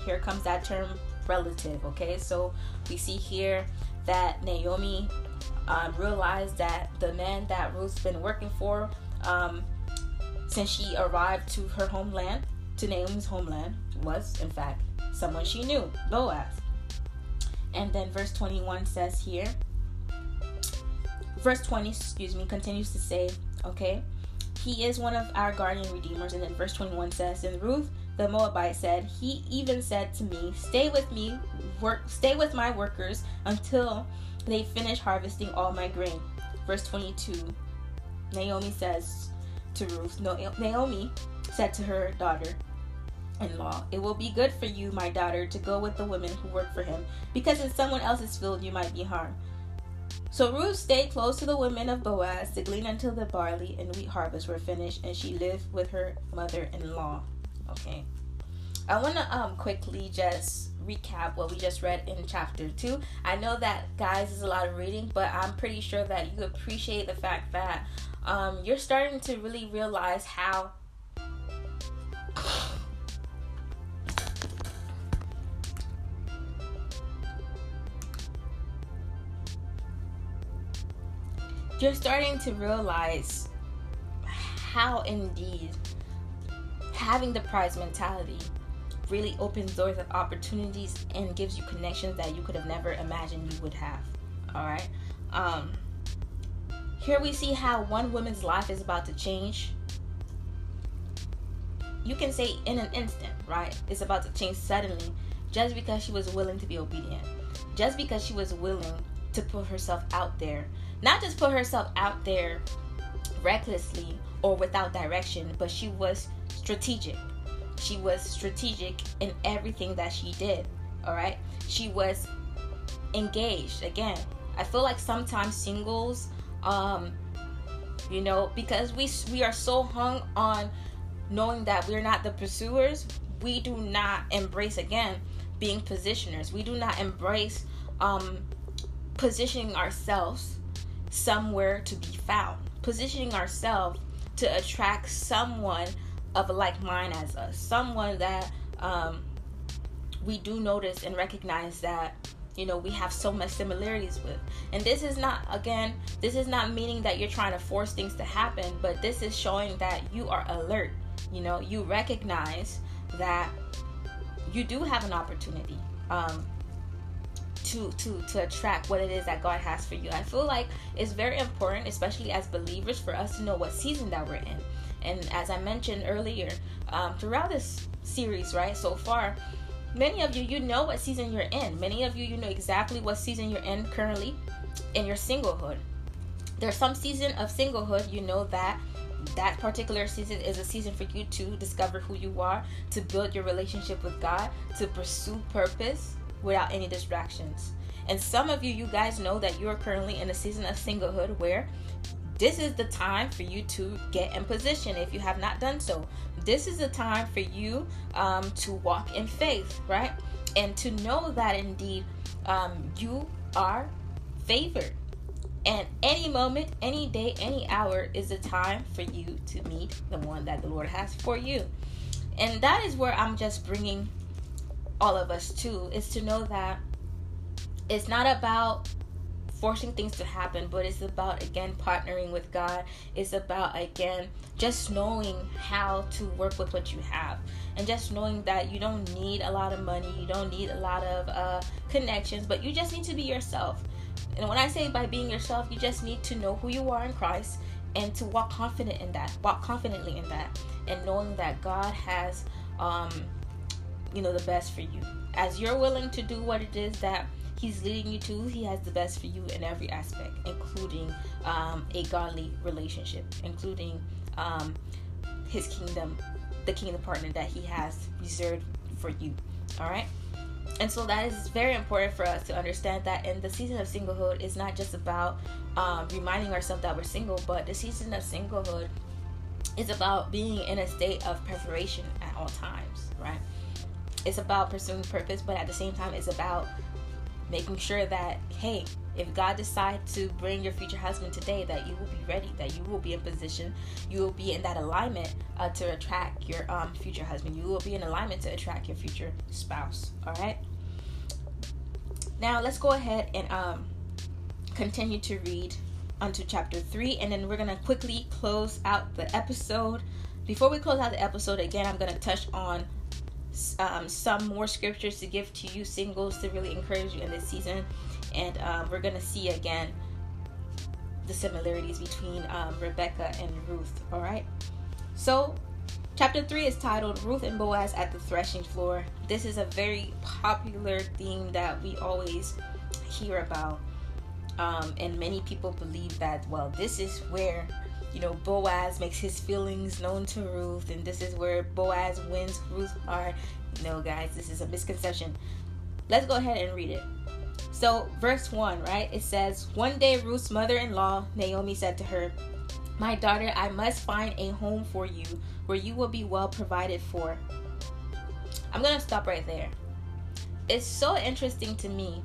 Speaker 1: Here comes that term relative, okay? So we see here that Naomi um, realized that the man that Ruth's been working for um, since she arrived to her homeland, to Naomi's homeland, was in fact someone she knew, Boaz. And then verse 21 says here, verse 20, excuse me, continues to say, okay, he is one of our guardian redeemers. And then verse 21 says, And Ruth the Moabite said, He even said to me, Stay with me, work stay with my workers until they finish harvesting all my grain. Verse 22. Naomi says to Ruth, Naomi said to her daughter in law, It will be good for you, my daughter, to go with the women who work for him, because in someone else's field you might be harmed. So Ruth stayed close to the women of Boaz to glean until the barley and wheat harvest were finished, and she lived with her mother in law. Okay. I want to um quickly just recap what we just read in chapter 2. I know that guys is a lot of reading, but I'm pretty sure that you appreciate the fact that um you're starting to really realize how you're starting to realize how indeed having the prize mentality really opens doors of opportunities and gives you connections that you could have never imagined you would have. All right. Um, here we see how one woman's life is about to change. You can say in an instant, right? It's about to change suddenly just because she was willing to be obedient. Just because she was willing to put herself out there. Not just put herself out there recklessly or without direction, but she was strategic. She was strategic in everything that she did. All right. She was engaged. Again, I feel like sometimes singles, um, you know, because we we are so hung on knowing that we're not the pursuers, we do not embrace again being positioners. We do not embrace um, positioning ourselves somewhere to be found, positioning ourselves to attract someone of a like mind as us, someone that um, we do notice and recognize that you know we have so much similarities with and this is not again this is not meaning that you're trying to force things to happen but this is showing that you are alert you know you recognize that you do have an opportunity um, to to to attract what it is that God has for you. I feel like it's very important, especially as believers, for us to know what season that we're in. And as I mentioned earlier, um, throughout this series, right, so far, many of you, you know what season you're in. Many of you, you know exactly what season you're in currently in your singlehood. There's some season of singlehood, you know that that particular season is a season for you to discover who you are, to build your relationship with God, to pursue purpose without any distractions. And some of you, you guys know that you are currently in a season of singlehood where this is the time for you to get in position if you have not done so. This is the time for you um, to walk in faith, right? And to know that indeed um, you are favored. And any moment, any day, any hour is the time for you to meet the one that the Lord has for you. And that is where I'm just bringing all of us to, is to know that it's not about forcing things to happen, but it's about again partnering with God. It's about again just knowing how to work with what you have, and just knowing that you don't need a lot of money, you don't need a lot of uh, connections, but you just need to be yourself. And when I say by being yourself, you just need to know who you are in Christ and to walk confident in that, walk confidently in that, and knowing that God has, um, you know, the best for you. As you're willing to do what it is that he's leading you to, he has the best for you in every aspect, including um, a godly relationship, including um, his kingdom, the kingdom partner that he has reserved for you. All right. And so that is very important for us to understand that in the season of singlehood is not just about um, reminding ourselves that we're single, but the season of singlehood is about being in a state of preparation at all times, right? It's about pursuing purpose, but at the same time, it's about making sure that hey if god decides to bring your future husband today that you will be ready that you will be in position you will be in that alignment uh, to attract your um, future husband. You will be in alignment to attract your future spouse all right? Now let's go ahead and um, continue to read onto chapter 3 and then we're gonna quickly close out the episode. Before we close out the episode again i'm gonna touch on um, some more scriptures to give to you singles to really encourage you in this season. And um, we're going to see again the similarities between um, Rebecca and Ruth. All right. So, chapter 3 is titled Ruth and Boaz at the Threshing Floor. This is a very popular theme that we always hear about. Um, and many people believe that, well, this is where you know, Boaz makes his feelings known to Ruth, and this is where Boaz wins Ruth's heart. No, guys, this is a misconception. Let's go ahead and read it. So, verse 1, right? It says, One day Ruth's mother in law, Naomi, said to her, My daughter, I must find a home for you where you will be well provided for. I'm going to stop right there. It's so interesting to me.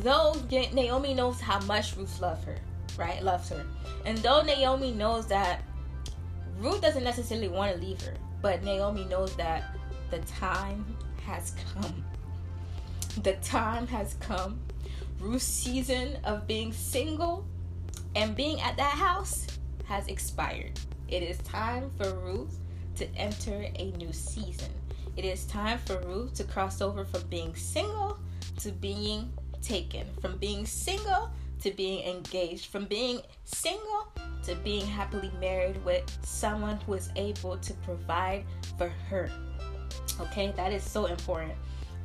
Speaker 1: Though Naomi knows how much Ruth loves her, right? Loves her. And though Naomi knows that Ruth doesn't necessarily want to leave her, but Naomi knows that the time has come. The time has come. Ruth's season of being single and being at that house has expired. It is time for Ruth to enter a new season. It is time for Ruth to cross over from being single to being taken, from being single to being engaged, from being single to being happily married with someone who is able to provide for her. Okay, that is so important.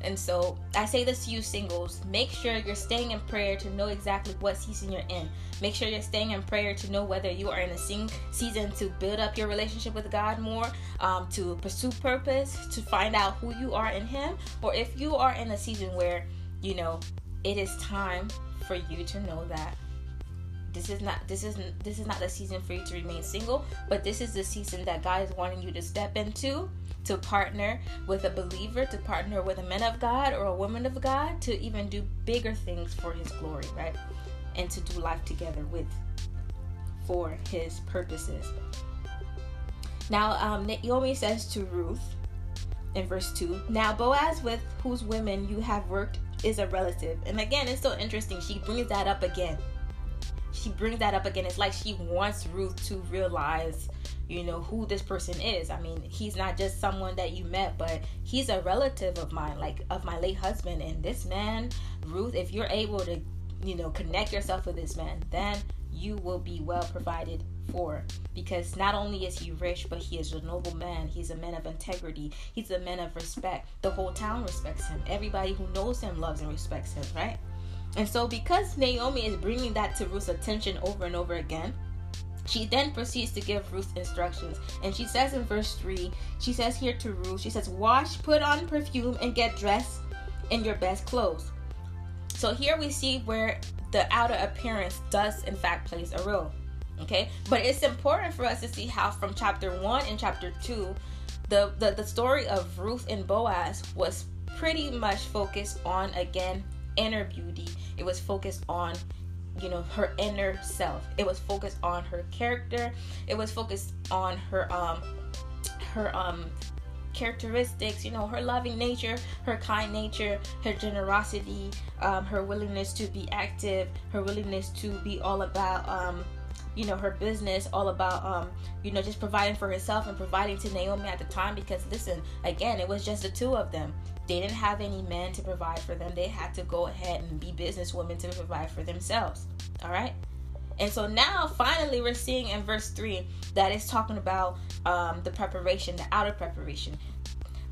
Speaker 1: And so I say this to you singles make sure you're staying in prayer to know exactly what season you're in. Make sure you're staying in prayer to know whether you are in a sing- season to build up your relationship with God more, um, to pursue purpose, to find out who you are in Him, or if you are in a season where, you know, it is time for you to know that this is not this is this is not the season for you to remain single but this is the season that god is wanting you to step into to partner with a believer to partner with a man of god or a woman of god to even do bigger things for his glory right? And to do life together with for his purposes. Now um, naomi says to ruth in verse 2 now boaz with whose women you have worked is a relative. And again, it's so interesting. She brings that up again. She brings that up again. It's like she wants Ruth to realize, you know, who this person is. I mean, he's not just someone that you met, but he's a relative of mine, like of my late husband. And this man, Ruth, if you're able to, you know, connect yourself with this man, then you will be well provided for. Because not only is he rich but he is a noble man. He's a man of integrity. He's a man of respect. The whole town respects him. Everybody who knows him loves and respects him right? And so because naomi is bringing that to ruth's attention over and over again she then proceeds to give Ruth instructions. And she says in verse 3, she says here to Ruth, she says, Wash, put on perfume, and get dressed in your best clothes. So here we see where the outer appearance does in fact plays a role okay? But it's important for us to see how from chapter 1 and chapter 2 the, the the story of ruth and boaz was pretty much focused on again inner beauty. It was focused on you know her inner self. It was focused on her character. It was focused on her um her um characteristics, you know, her loving nature, her kind nature, her generosity, um, her willingness to be active, her willingness to be all about, um, you know, her business, all about, um, you know, just providing for herself and providing to Naomi at the time. Because listen, again, it was just the two of them. They didn't have any men to provide for them. They had to go ahead and be businesswomen to provide for themselves. All right. And so now, finally, we're seeing in verse 3 that it's talking about um, the preparation, the outer preparation.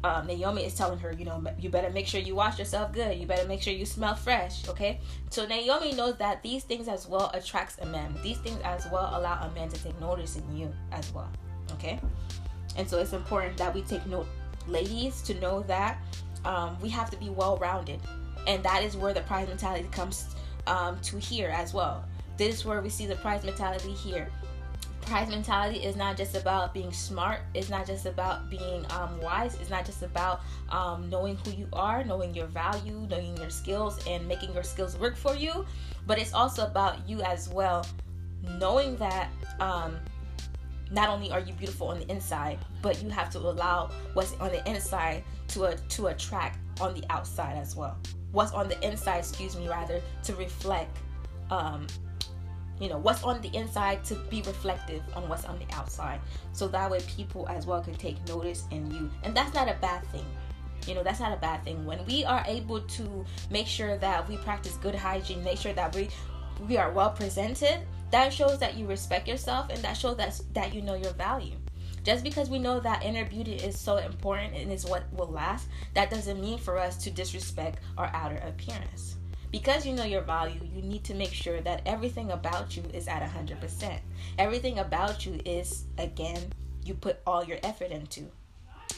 Speaker 1: Um, Naomi is telling her, you know, you better make sure you wash yourself good. You better make sure you smell fresh, okay? So Naomi knows that these things as well attracts a man. These things as well allow a man to take notice in you as well, okay? And so it's important that we take note, ladies, to know that um, we have to be well-rounded, and that is where the prize mentality comes um, to here as well. This is where we see the prize mentality here. Prize mentality is not just about being smart. It's not just about being um, wise. It's not just about um, knowing who you are, knowing your value, knowing your skills, and making your skills work for you. But it's also about you as well, knowing that um, not only are you beautiful on the inside, but you have to allow what's on the inside to uh, to attract on the outside as well. What's on the inside, excuse me, rather, to reflect um, you know what's on the inside to be reflective on what's on the outside. So that way people as well can take notice in you. And that's not a bad thing. You know that's not a bad thing. When we are able to make sure that we practice good hygiene make sure that we we are well presented that shows that you respect yourself and that shows that that you know your value. Just because we know that inner beauty is so important and is what will last that doesn't mean for us to disrespect our outer appearance because you know your value you need to make sure that everything about you is at 100% everything about you is again you put all your effort into.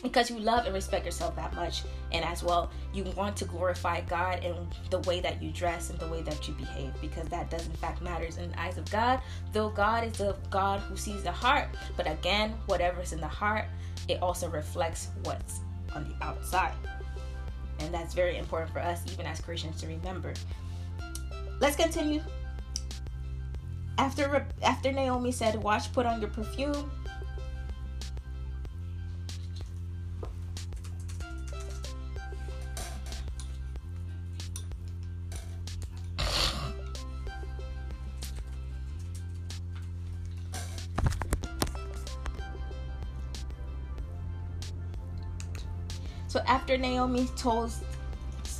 Speaker 1: Because you love and respect yourself that much. And as well you want to glorify god in the way that you dress and the way that you behave. Because that does in fact matters in the eyes of god. Though god is the god who sees the heart. But again whatever's in the heart it also reflects what's on the outside and that's very important for us even as christians to remember. Let's continue. After after naomi said wash put on your perfume So after Naomi tells,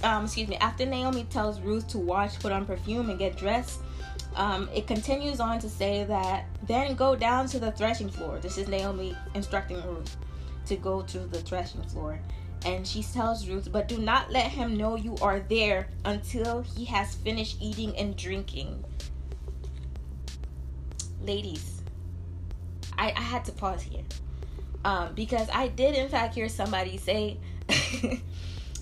Speaker 1: um, excuse me, after Naomi tells Ruth to wash, put on perfume, and get dressed, um, it continues on to say that then go down to the threshing floor. This is Naomi instructing Ruth to go to the threshing floor. And she tells Ruth, but do not let him know you are there until he has finished eating and drinking. Ladies, I, I had to pause here um, because I did, in fact, hear somebody say [LAUGHS]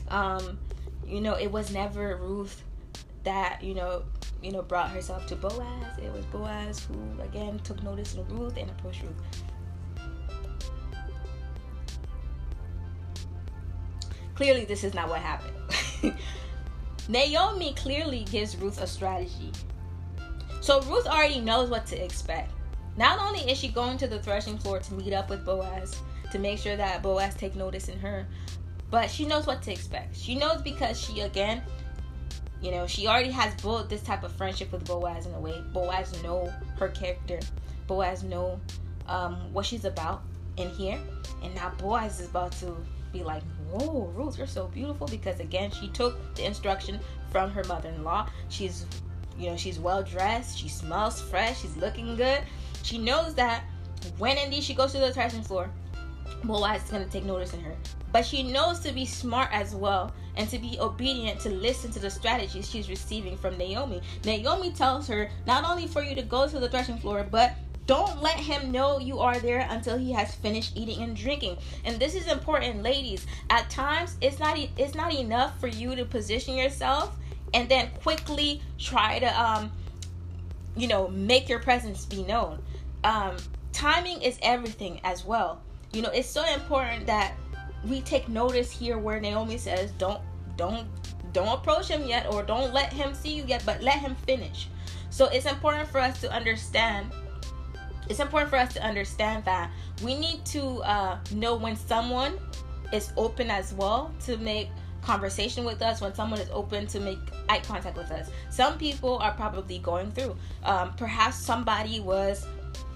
Speaker 1: um, you know, it was never Ruth that, you know, you know, brought herself to Boaz. It was Boaz who again took notice of Ruth and approached Ruth. Clearly this is not what happened. [LAUGHS] Naomi clearly gives Ruth a strategy. So Ruth already knows what to expect. Not only is she going to the threshing floor to meet up with Boaz, to make sure that Boaz take notice in her, but she knows what to expect. She knows because she again, you know, she already has built this type of friendship with Boaz in a way. Boaz know her character. Boaz know um, what she's about in here, and now Boaz is about to be like, "Whoa, Ruth, you're so beautiful," because again, she took the instruction from her mother-in-law. She's, you know, she's well dressed. She smells fresh. She's looking good. She knows that when indeed she goes to the threshing floor, Boaz is going to take notice in her. But she knows to be smart as well and to be obedient to listen to the strategies she's receiving from Naomi. Naomi tells her not only for you to go to the threshing floor, but don't let him know you are there until he has finished eating and drinking. And this is important, ladies. At times, it's not it's not enough for you to position yourself and then quickly try to um you know make your presence be known. Um, timing is everything as well. You know, it's so important that we take notice here where Naomi says, "Don't, don't, don't approach him yet, or don't let him see you yet, but let him finish." So it's important for us to understand. It's important for us to understand that we need to uh, know when someone is open as well to make conversation with us when someone is open to make eye contact with us some people are probably going through um, perhaps somebody was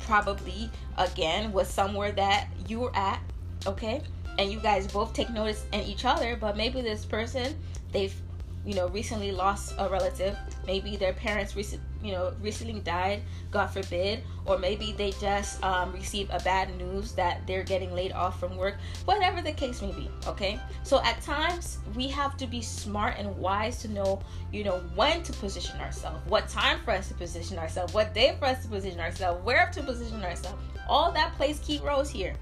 Speaker 1: probably again was somewhere that you were at okay and you guys both take notice in each other but maybe this person they've you know recently lost a relative. Maybe their parents recently you know recently died god forbid or maybe they just um, received a bad news that they're getting laid off from work. Whatever the case may be okay? So at times we have to be smart and wise to know you know when to position ourselves what time for us to position ourselves what day for us to position ourselves where to position ourselves. All that plays key roles here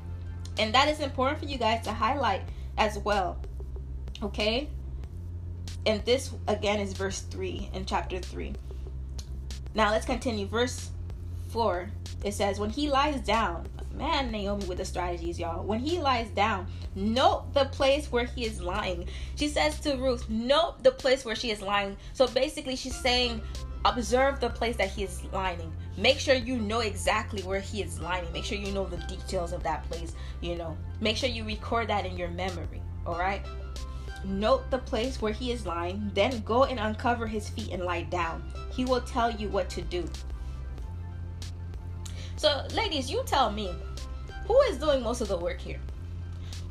Speaker 1: and that is important for you guys to highlight as well. Okay? And this again is verse 3 in chapter 3. Now let's continue. Verse 4 it says, When he lies down, man, Naomi with the strategies, y'all. When he lies down, note the place where he is lying. She says to Ruth, Note the place where she is lying. So basically, she's saying, Observe the place that he is lying make sure you know exactly where he is lying make sure you know the details of that place you know make sure you record that in your memory all right note the place where he is lying then go and uncover his feet and lie down he will tell you what to do So, ladies, you tell me, who is doing most of the work here?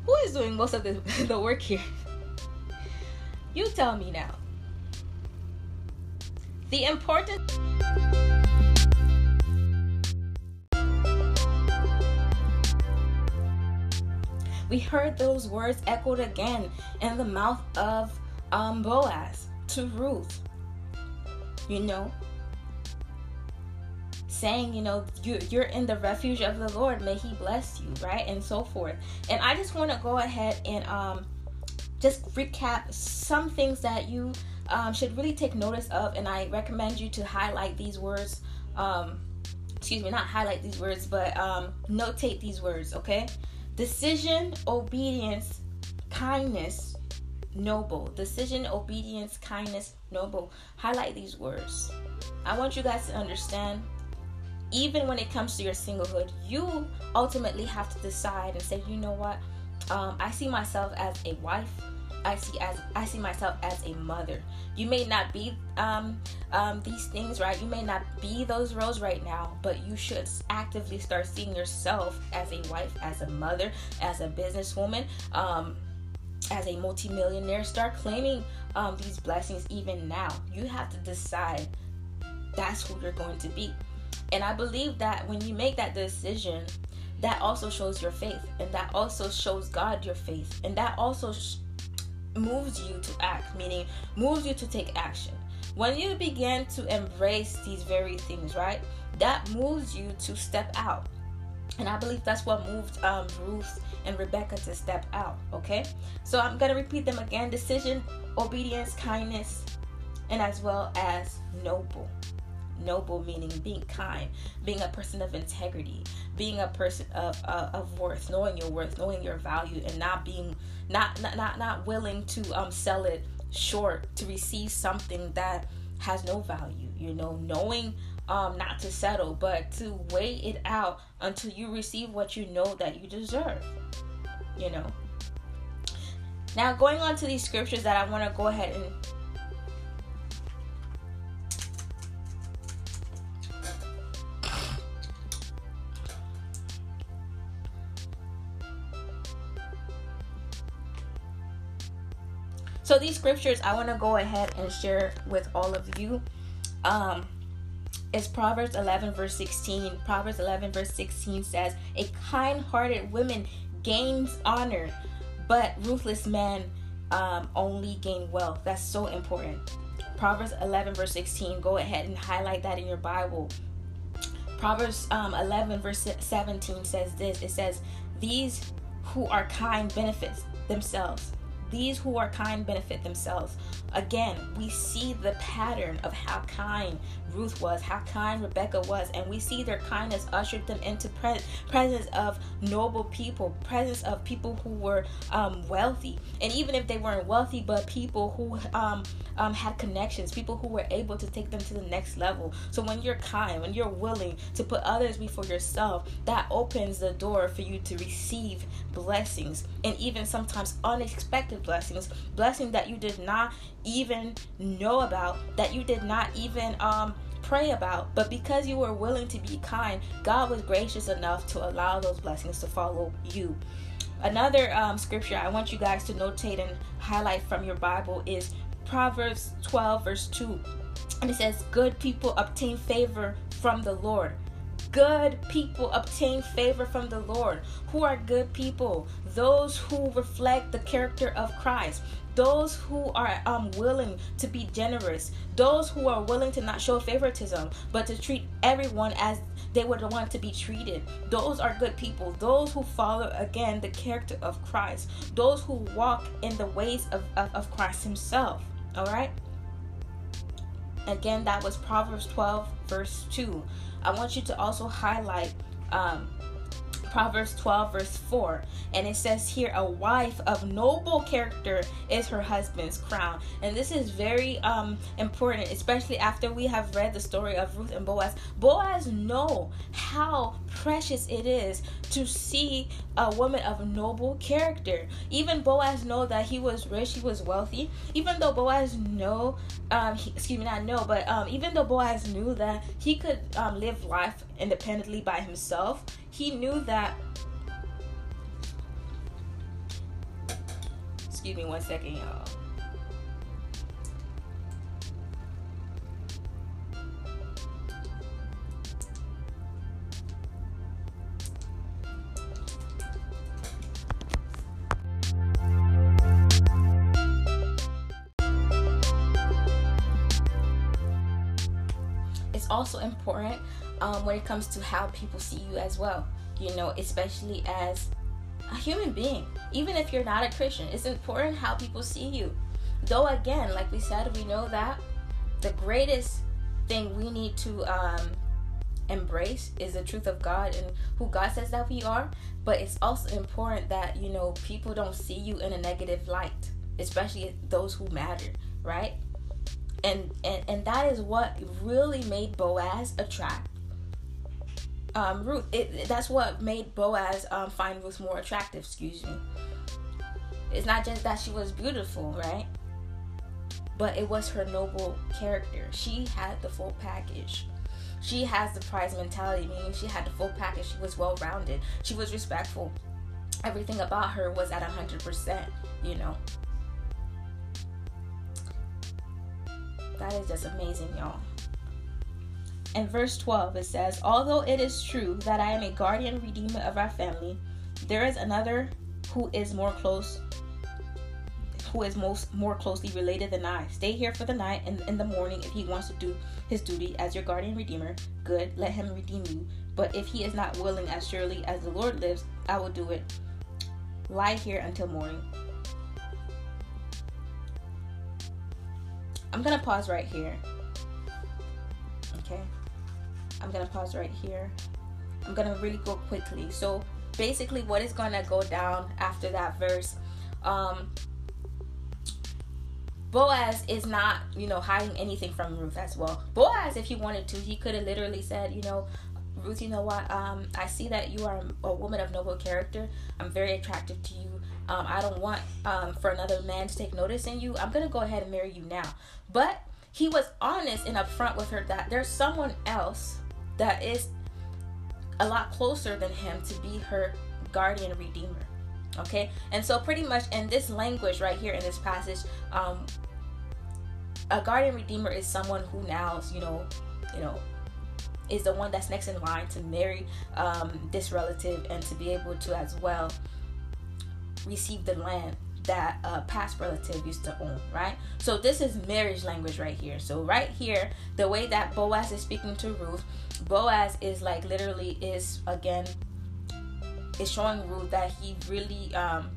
Speaker 1: Who is doing most of the, [LAUGHS] the work here? You tell me now. The important. We heard those words echoed again in the mouth of um, Boaz to Ruth. You know, saying, you know, you, you're in the refuge of the Lord. May He bless you, right? And so forth. And I just want to go ahead and um, just recap some things that you um, should really take notice of. And I recommend you to highlight these words. Um, excuse me, not highlight these words, but um, notate these words, okay? Decision, obedience, kindness, noble. Decision, obedience, kindness, noble. Highlight these words. I want you guys to understand even when it comes to your singlehood, you ultimately have to decide and say, you know what? Um, I see myself as a wife. I see as I see myself as a mother. You may not be um, um, these things, right? You may not be those roles right now, but you should actively start seeing yourself as a wife, as a mother, as a businesswoman, um, as a multimillionaire. Start claiming um, these blessings even now. You have to decide that's who you're going to be. And I believe that when you make that decision, that also shows your faith, and that also shows God your faith, and that also sh- moves you to act, meaning moves you to take action. When you begin to embrace these very things, right, that moves you to step out. And I believe that's what moved um, Ruth and Rebecca to step out. Okay, so I'm gonna repeat them again: decision, obedience, kindness, and as well as noble noble meaning being kind being a person of integrity being a person of uh, of worth knowing your worth knowing your value and not being not not not, not willing to um sell it short to receive something that has no value you know knowing um not to settle but to weigh it out until you receive what you know that you deserve you know. Now going on to these scriptures that i want to go ahead and So these scriptures I want to go ahead and share with all of you. Um, it's Proverbs 11 verse 16. Proverbs 11 verse 16 says, "A kind-hearted woman gains honor, but ruthless men um, only gain wealth." That's so important. Proverbs 11 verse 16. Go ahead and highlight that in your Bible. Proverbs um, 11 verse 17 says this. It says, "These who are kind benefits themselves." These who are kind benefit themselves. Again, we see the pattern of how kind Ruth was, how kind Rebecca was, and we see their kindness ushered them into pre- presence of noble people, presence of people who were um, wealthy, and even if they weren't wealthy, but people who um, um, had connections, people who were able to take them to the next level. So when you're kind, when you're willing to put others before yourself, that opens the door for you to receive blessings, and even sometimes unexpected blessings, blessings that you did not even know about, that you did not even um pray about, but because you were willing to be kind, God was gracious enough to allow those blessings to follow you. Another um, scripture I want you guys to notate and highlight from your Bible is Proverbs 12, verse 2. And it says, Good people obtain favor from the Lord. Good people obtain favor from the Lord. Who are good people? Those who reflect the character of Christ those who are um, willing to be generous, those who are willing to not show favoritism, but to treat everyone as they would want to be treated. Those are good people. Those who follow, again, the character of Christ. Those who walk in the ways of, of, of Christ Himself. All right? Again, that was Proverbs 12, verse 2. I want you to also highlight um, Proverbs 12, verse 4. And it says here, a wife of noble character is her husband's crown. And this is very um, important, especially after we have read the story of Ruth and Boaz. Boaz know how precious it is to see a woman of noble character. Even Boaz know that he was rich, he was wealthy. Even though Boaz know, um, he, excuse me, not know, but um, even though Boaz knew that he could um, live life independently by himself, he knew that. Excuse me one second, y'all. Also important um, when it comes to how people see you as well. You know, especially as a human being. Even if you're not a Christian, it's important how people see you. Though, again, like we said, we know that the greatest thing we need to um, embrace is the truth of God and who God says that we are. But it's also important that, you know, people don't see you in a negative light, especially those who matter, right? And and, and that is what really made Boaz attract um, Ruth. It, that's what made Boaz um, find Ruth more attractive. Excuse me. It's not just that she was beautiful, right? But it was her noble character. She had the full package. She has the prize mentality, meaning she had the full package. She was well rounded. She was respectful. Everything about her was at 100%, you know. That is just amazing, y'all. In verse 12, it says, Although it is true that I am a guardian redeemer of our family, there is another who is more close who is most more closely related than I. Stay here for the night and in the morning if he wants to do his duty as your guardian redeemer, good, let him redeem you. But if he is not willing, as surely as the Lord lives, I will do it. Lie here until morning. I'm gonna pause right here. Okay, I'm gonna pause right here. I'm gonna really go quickly. So basically, what is gonna go down after that verse? Um, Boaz is not, you know, hiding anything from Ruth as well. Boaz, if he wanted to, he could have literally said, you know, Ruth, you know what? Um, I see that you are a woman of noble character. I'm very attractive to you. Um, I don't want um, for another man to take notice in you. I'm gonna go ahead and marry you now. But he was honest and upfront with her that there's someone else that is a lot closer than him to be her guardian redeemer. Okay, and so pretty much in this language right here in this passage, um, a guardian redeemer is someone who now, you know, you know, is the one that's next in line to marry um, this relative and to be able to as well receive the land that a past relative used to own, right? So this is marriage language right here. So right here, the way that Boaz is speaking to Ruth, Boaz is like literally is again is showing Ruth that he really um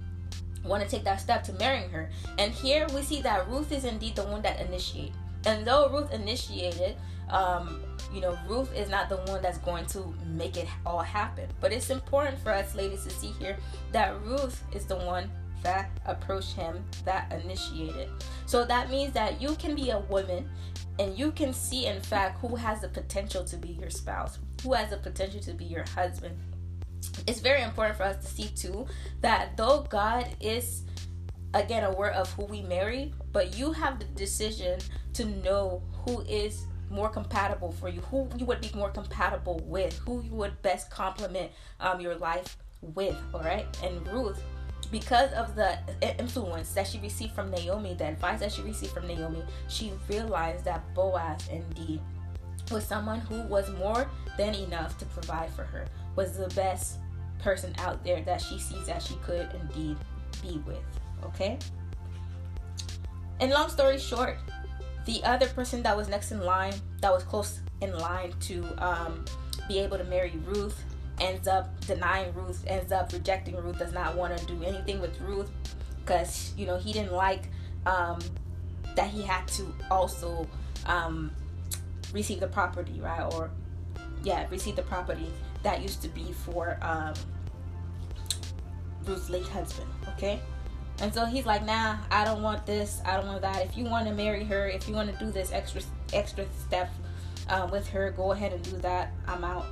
Speaker 1: want to take that step to marrying her. And here we see that Ruth is indeed the one that initiated. And though Ruth initiated, um, you know, Ruth is not the one that's going to make it all happen. But it's important for us ladies to see here that Ruth is the one that approached him, that initiated. So that means that you can be a woman and you can see, in fact, who has the potential to be your spouse, who has the potential to be your husband. It's very important for us to see, too, that though God is again aware of who we marry, but you have the decision to know who is more compatible for you, who you would be more compatible with, who you would best complement um, your life with. All right, and Ruth, because of the influence that she received from Naomi, the advice that she received from Naomi, she realized that Boaz indeed was someone who was more than enough to provide for her, was the best person out there that she sees that she could indeed be with. Okay. And long story short, the other person that was next in line, that was close in line to um, be able to marry Ruth, ends up denying Ruth, ends up rejecting Ruth, does not want to do anything with Ruth because, you know, he didn't like um, that he had to also um, receive the property, right? Or, yeah, receive the property that used to be for um, Ruth's late husband, okay? And so he's like, nah, I don't want this. I don't want that. If you want to marry her, if you want to do this extra extra step uh, with her, go ahead and do that. I'm out.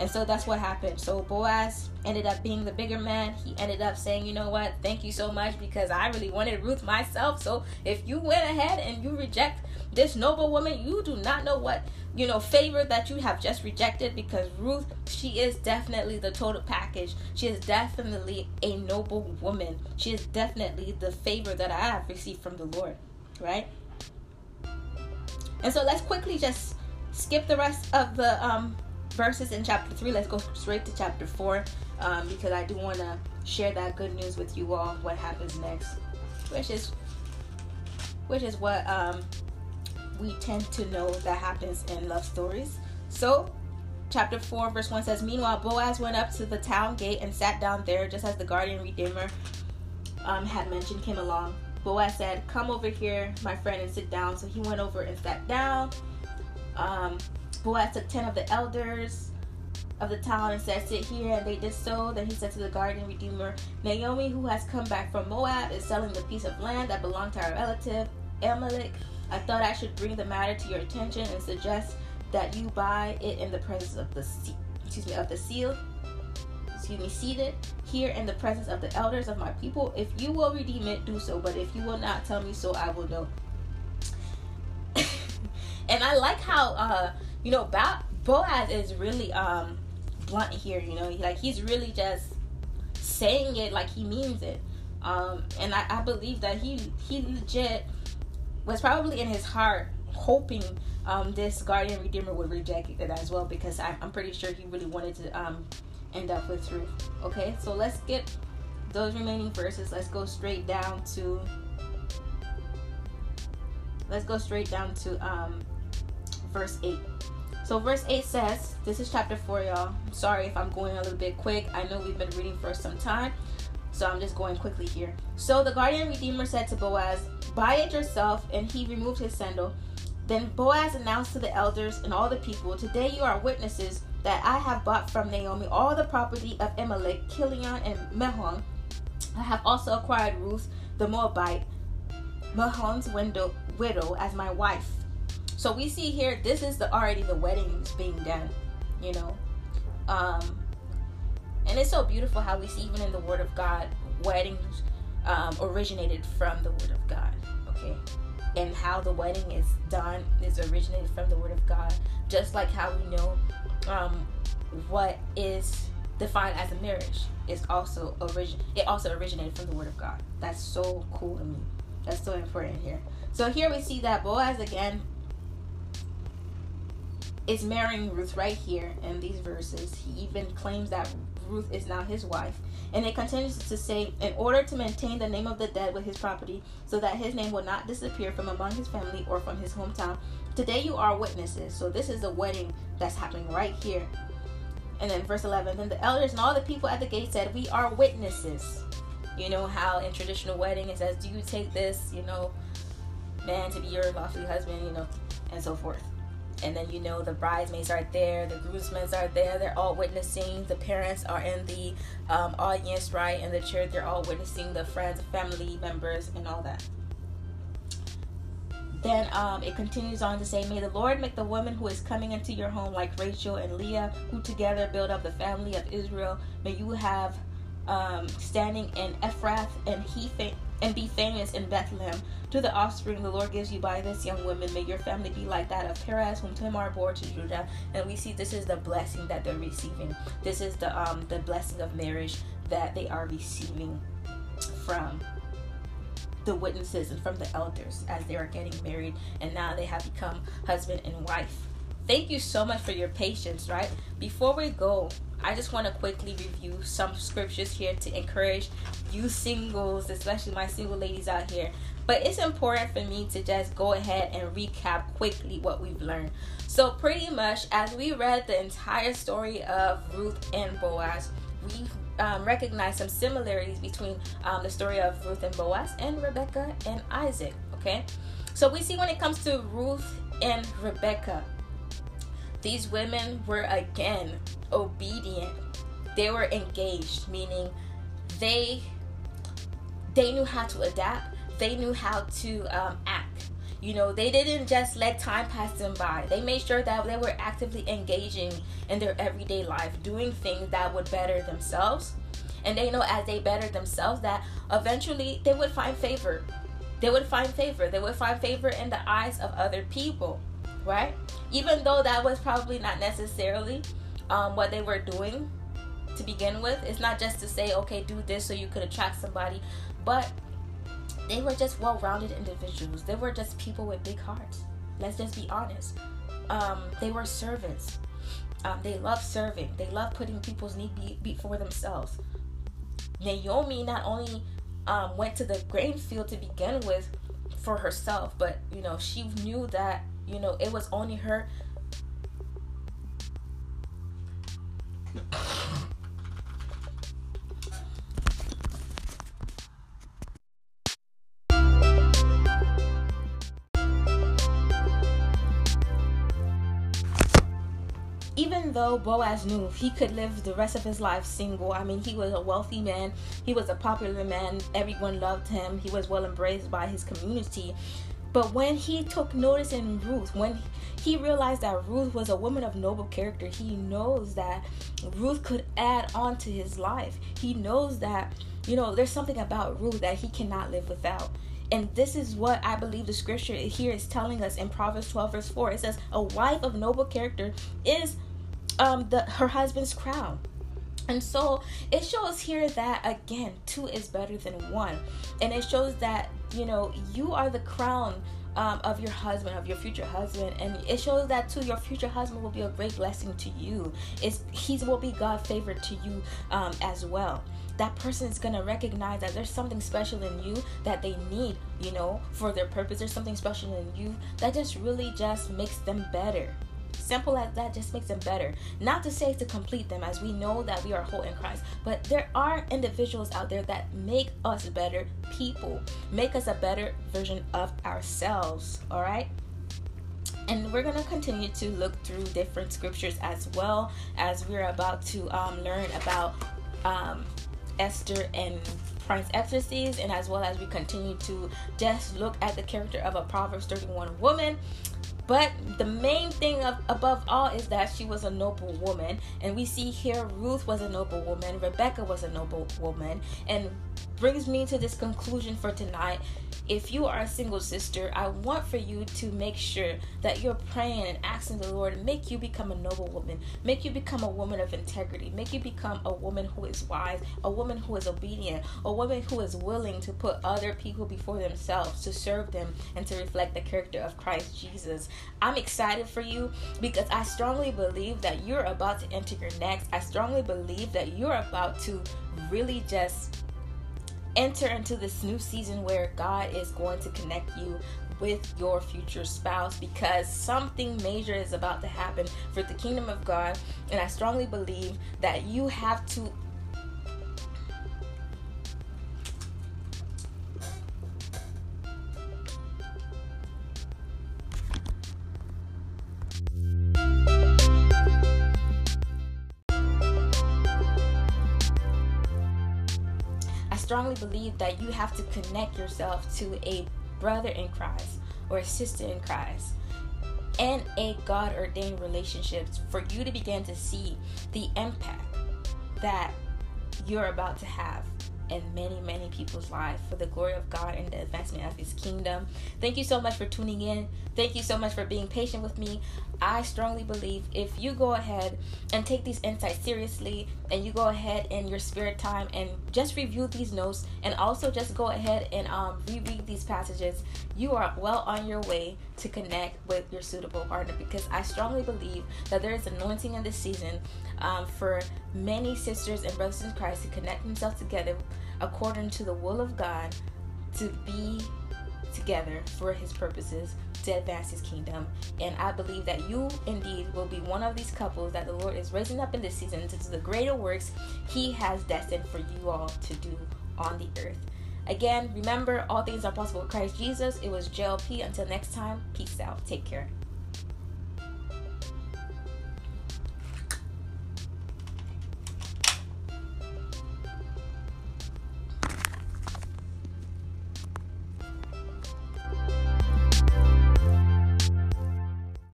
Speaker 1: And so that's what happened. So Boaz ended up being the bigger man. He ended up saying, you know what, thank you so much because I really wanted Ruth myself. So if you went ahead and you reject this noble woman, you do not know what, you know, favor that you have just rejected because Ruth, she is definitely the total package. She is definitely a noble woman. She is definitely the favor that I have received from the Lord, right? And so let's quickly just skip the rest of the um verses in chapter 3. Let's go straight to chapter 4 um, because I do want to share that good news with you all what happens next, which is which is what um, we tend to know that happens in love stories. So, chapter 4, verse 1 says, Meanwhile, Boaz went up to the town gate and sat down there just as the guardian redeemer um, had mentioned came along. Boaz said, Come over here, my friend, and sit down. So he went over and sat down. Um, Boaz took ten of the elders of the town and said, Sit here, and they did so. Then he said to the guardian redeemer, Naomi, who has come back from Moab, is selling the piece of land that belonged to our relative, Elimelech. I thought I should bring the matter to your attention and suggest that you buy it in the presence of the excuse me of the seal excuse me seated here in the presence of the elders of my people if you will redeem it do so but if you will not tell me so i will know [COUGHS] and i like how uh you know, Boaz is really um blunt here. You know, like he's really just saying it like he means it. Um, and I, I believe that he he legit was probably in his heart hoping um, this guardian redeemer would reject it as well because I, am pretty sure he really wanted to um, end up with Ruth. Okay, so let's get those remaining verses. Let's go straight down to let's go straight down to um, verse 8. So, verse 8 says, This is chapter 4, y'all. I'm sorry if I'm going a little bit quick. I know we've been reading for some time, so I'm just going quickly here. So, the guardian redeemer said to Boaz, Buy it yourself, and he removed his sandal. Then Boaz announced to the elders and all the people, Today you are witnesses that I have bought from Naomi all the property of Elimelech, Kilion, and Mahlon. I have also acquired Ruth the Moabite, Mahlon's widow, as my wife. So we see here, this is the already the wedding weddings being done, you know. Um, and it's so beautiful how we see even in the Word of God, weddings um, originated from the Word of God. Okay, and how the wedding is done is originated from the Word of God, just like how we know um, what is defined as a marriage is also origin. It also originated from the Word of God. That's so cool to me. That's so important here. So here we see that Boaz again is marrying Ruth right here in these verses. He even claims that Ruth is now his wife. And it continues to say, in order to maintain the name of the dead with his property, so that his name will not disappear from among his family or from his hometown. Today you are witnesses. So this is the wedding that's happening right here. And then verse 11, then the elders and all the people at the gate said, We are witnesses. You know how in traditional wedding it says, Do you take this, you know, man to be your lawful husband, you know, and so forth and then you know the bridesmaids are there the groomsmen are there they're all witnessing the parents are in the um, audience right in the church they're all witnessing the friends family members and all that. Then um, it continues on to say may the lord make the woman who is coming into your home like rachel and leah who together build up the family of israel. May you have um, standing in ephrath and he and be famous in Bethlehem. To the offspring the Lord gives you by this young woman, may your family be like that of Perez, whom Tamar bore to Judah. And we see this is the blessing that they're receiving. This is the um the blessing of marriage that they are receiving from the witnesses and from the elders as they are getting married and now they have become husband and wife. Thank you so much for your patience, right? Before we go, I just want to quickly review some scriptures here to encourage you singles, especially my single ladies out here. But it's important for me to just go ahead and recap quickly what we've learned. So, pretty much, as we read the entire story of Ruth and Boaz, we um, recognize some similarities between um, the story of Ruth and Boaz and Rebecca and Isaac. Okay, so we see when it comes to Ruth and Rebecca, these women were again obedient. They were engaged, meaning they they knew how to adapt. They knew how to um, act. You know, they didn't just let time pass them by. They made sure that they were actively engaging in their everyday life, doing things that would better themselves. And they know as they better themselves that eventually they would find favor. They would find favor. They would find favor in the eyes of other people, right? Even though that was probably not necessarily um, what they were doing to begin with. It's not just to say, okay, do this so you could attract somebody, but they were just well-rounded individuals. They were just people with big hearts. Let's just be honest. Um, they were servants. Um, they love serving. They love putting people's need be- before themselves. Naomi not only um, went to the grain field to begin with for herself, but you know she knew that you know it was only her. Even though Boaz knew he could live the rest of his life single, I mean, he was a wealthy man, he was a popular man, everyone loved him, he was well embraced by his community. But when he took notice in Ruth, when he realized that Ruth was a woman of noble character, he knows that Ruth could add on to his life. He knows that, you know, there's something about Ruth that he cannot live without. And this is what I believe the scripture here is telling us in Proverbs 12, verse 4. It says, A wife of noble character is um the her husband's crown. And so it shows here that again, two is better than one. And it shows that, you know, you are the crown um, of your husband, of your future husband, and it shows that too. Your future husband will be a great blessing to you. It's he will be God favored to you um, as well. That person is gonna recognize that there's something special in you that they need, you know, for their purpose. There's something special in you that just really just makes them better. Simple as that just makes them better. Not to say to complete them, as we know that we are whole in Christ, but there are individuals out there that make us better people, make us a better version of ourselves. All right and we're going to continue to look through different scriptures as well as we're about to um, learn about um, esther and prince Xerxes, and as well as we continue to just look at the character of a proverbs 31 woman but the main thing of, above all is that she was a noble woman. And we see here Ruth was a noble woman, Rebecca was a noble woman. And brings me to this conclusion for tonight if you are a single sister, I want for you to make sure that you're praying and asking the Lord, make you become a noble woman, make you become a woman of integrity, make you become a woman who is wise, a woman who is obedient, a woman who is willing to put other people before themselves, to serve them, and to reflect the character of Christ Jesus. I'm excited for you because I strongly believe that you're about to enter your next. I strongly believe that you're about to really just enter into this new season where God is going to connect you with your future spouse because something major is about to happen for the kingdom of God. And I strongly believe that you have to believe that you have to connect yourself to a brother in Christ or a sister in Christ and a God ordained relationship for you to begin to see the impact that you're about to have in many, many people's lives for the glory of God and the advancement of His kingdom. Thank you so much for tuning in. Thank you so much for being patient with me. I strongly believe if you go ahead and take these insights seriously and you go ahead in your spirit time and just review these notes and also just go ahead and um, reread these passages, you are well on your way to connect with your suitable partner because I strongly believe that there is anointing in this season um, for many sisters and brothers in Christ to connect themselves together according to the will of God to be together for his purposes to advance his kingdom. And I believe that you indeed will be one of these couples that the Lord is raising up in this season to do the greater works he has destined for you all to do on the earth. Again, remember all things are possible with Christ Jesus. It was JLP. Until next time, peace out. Take care.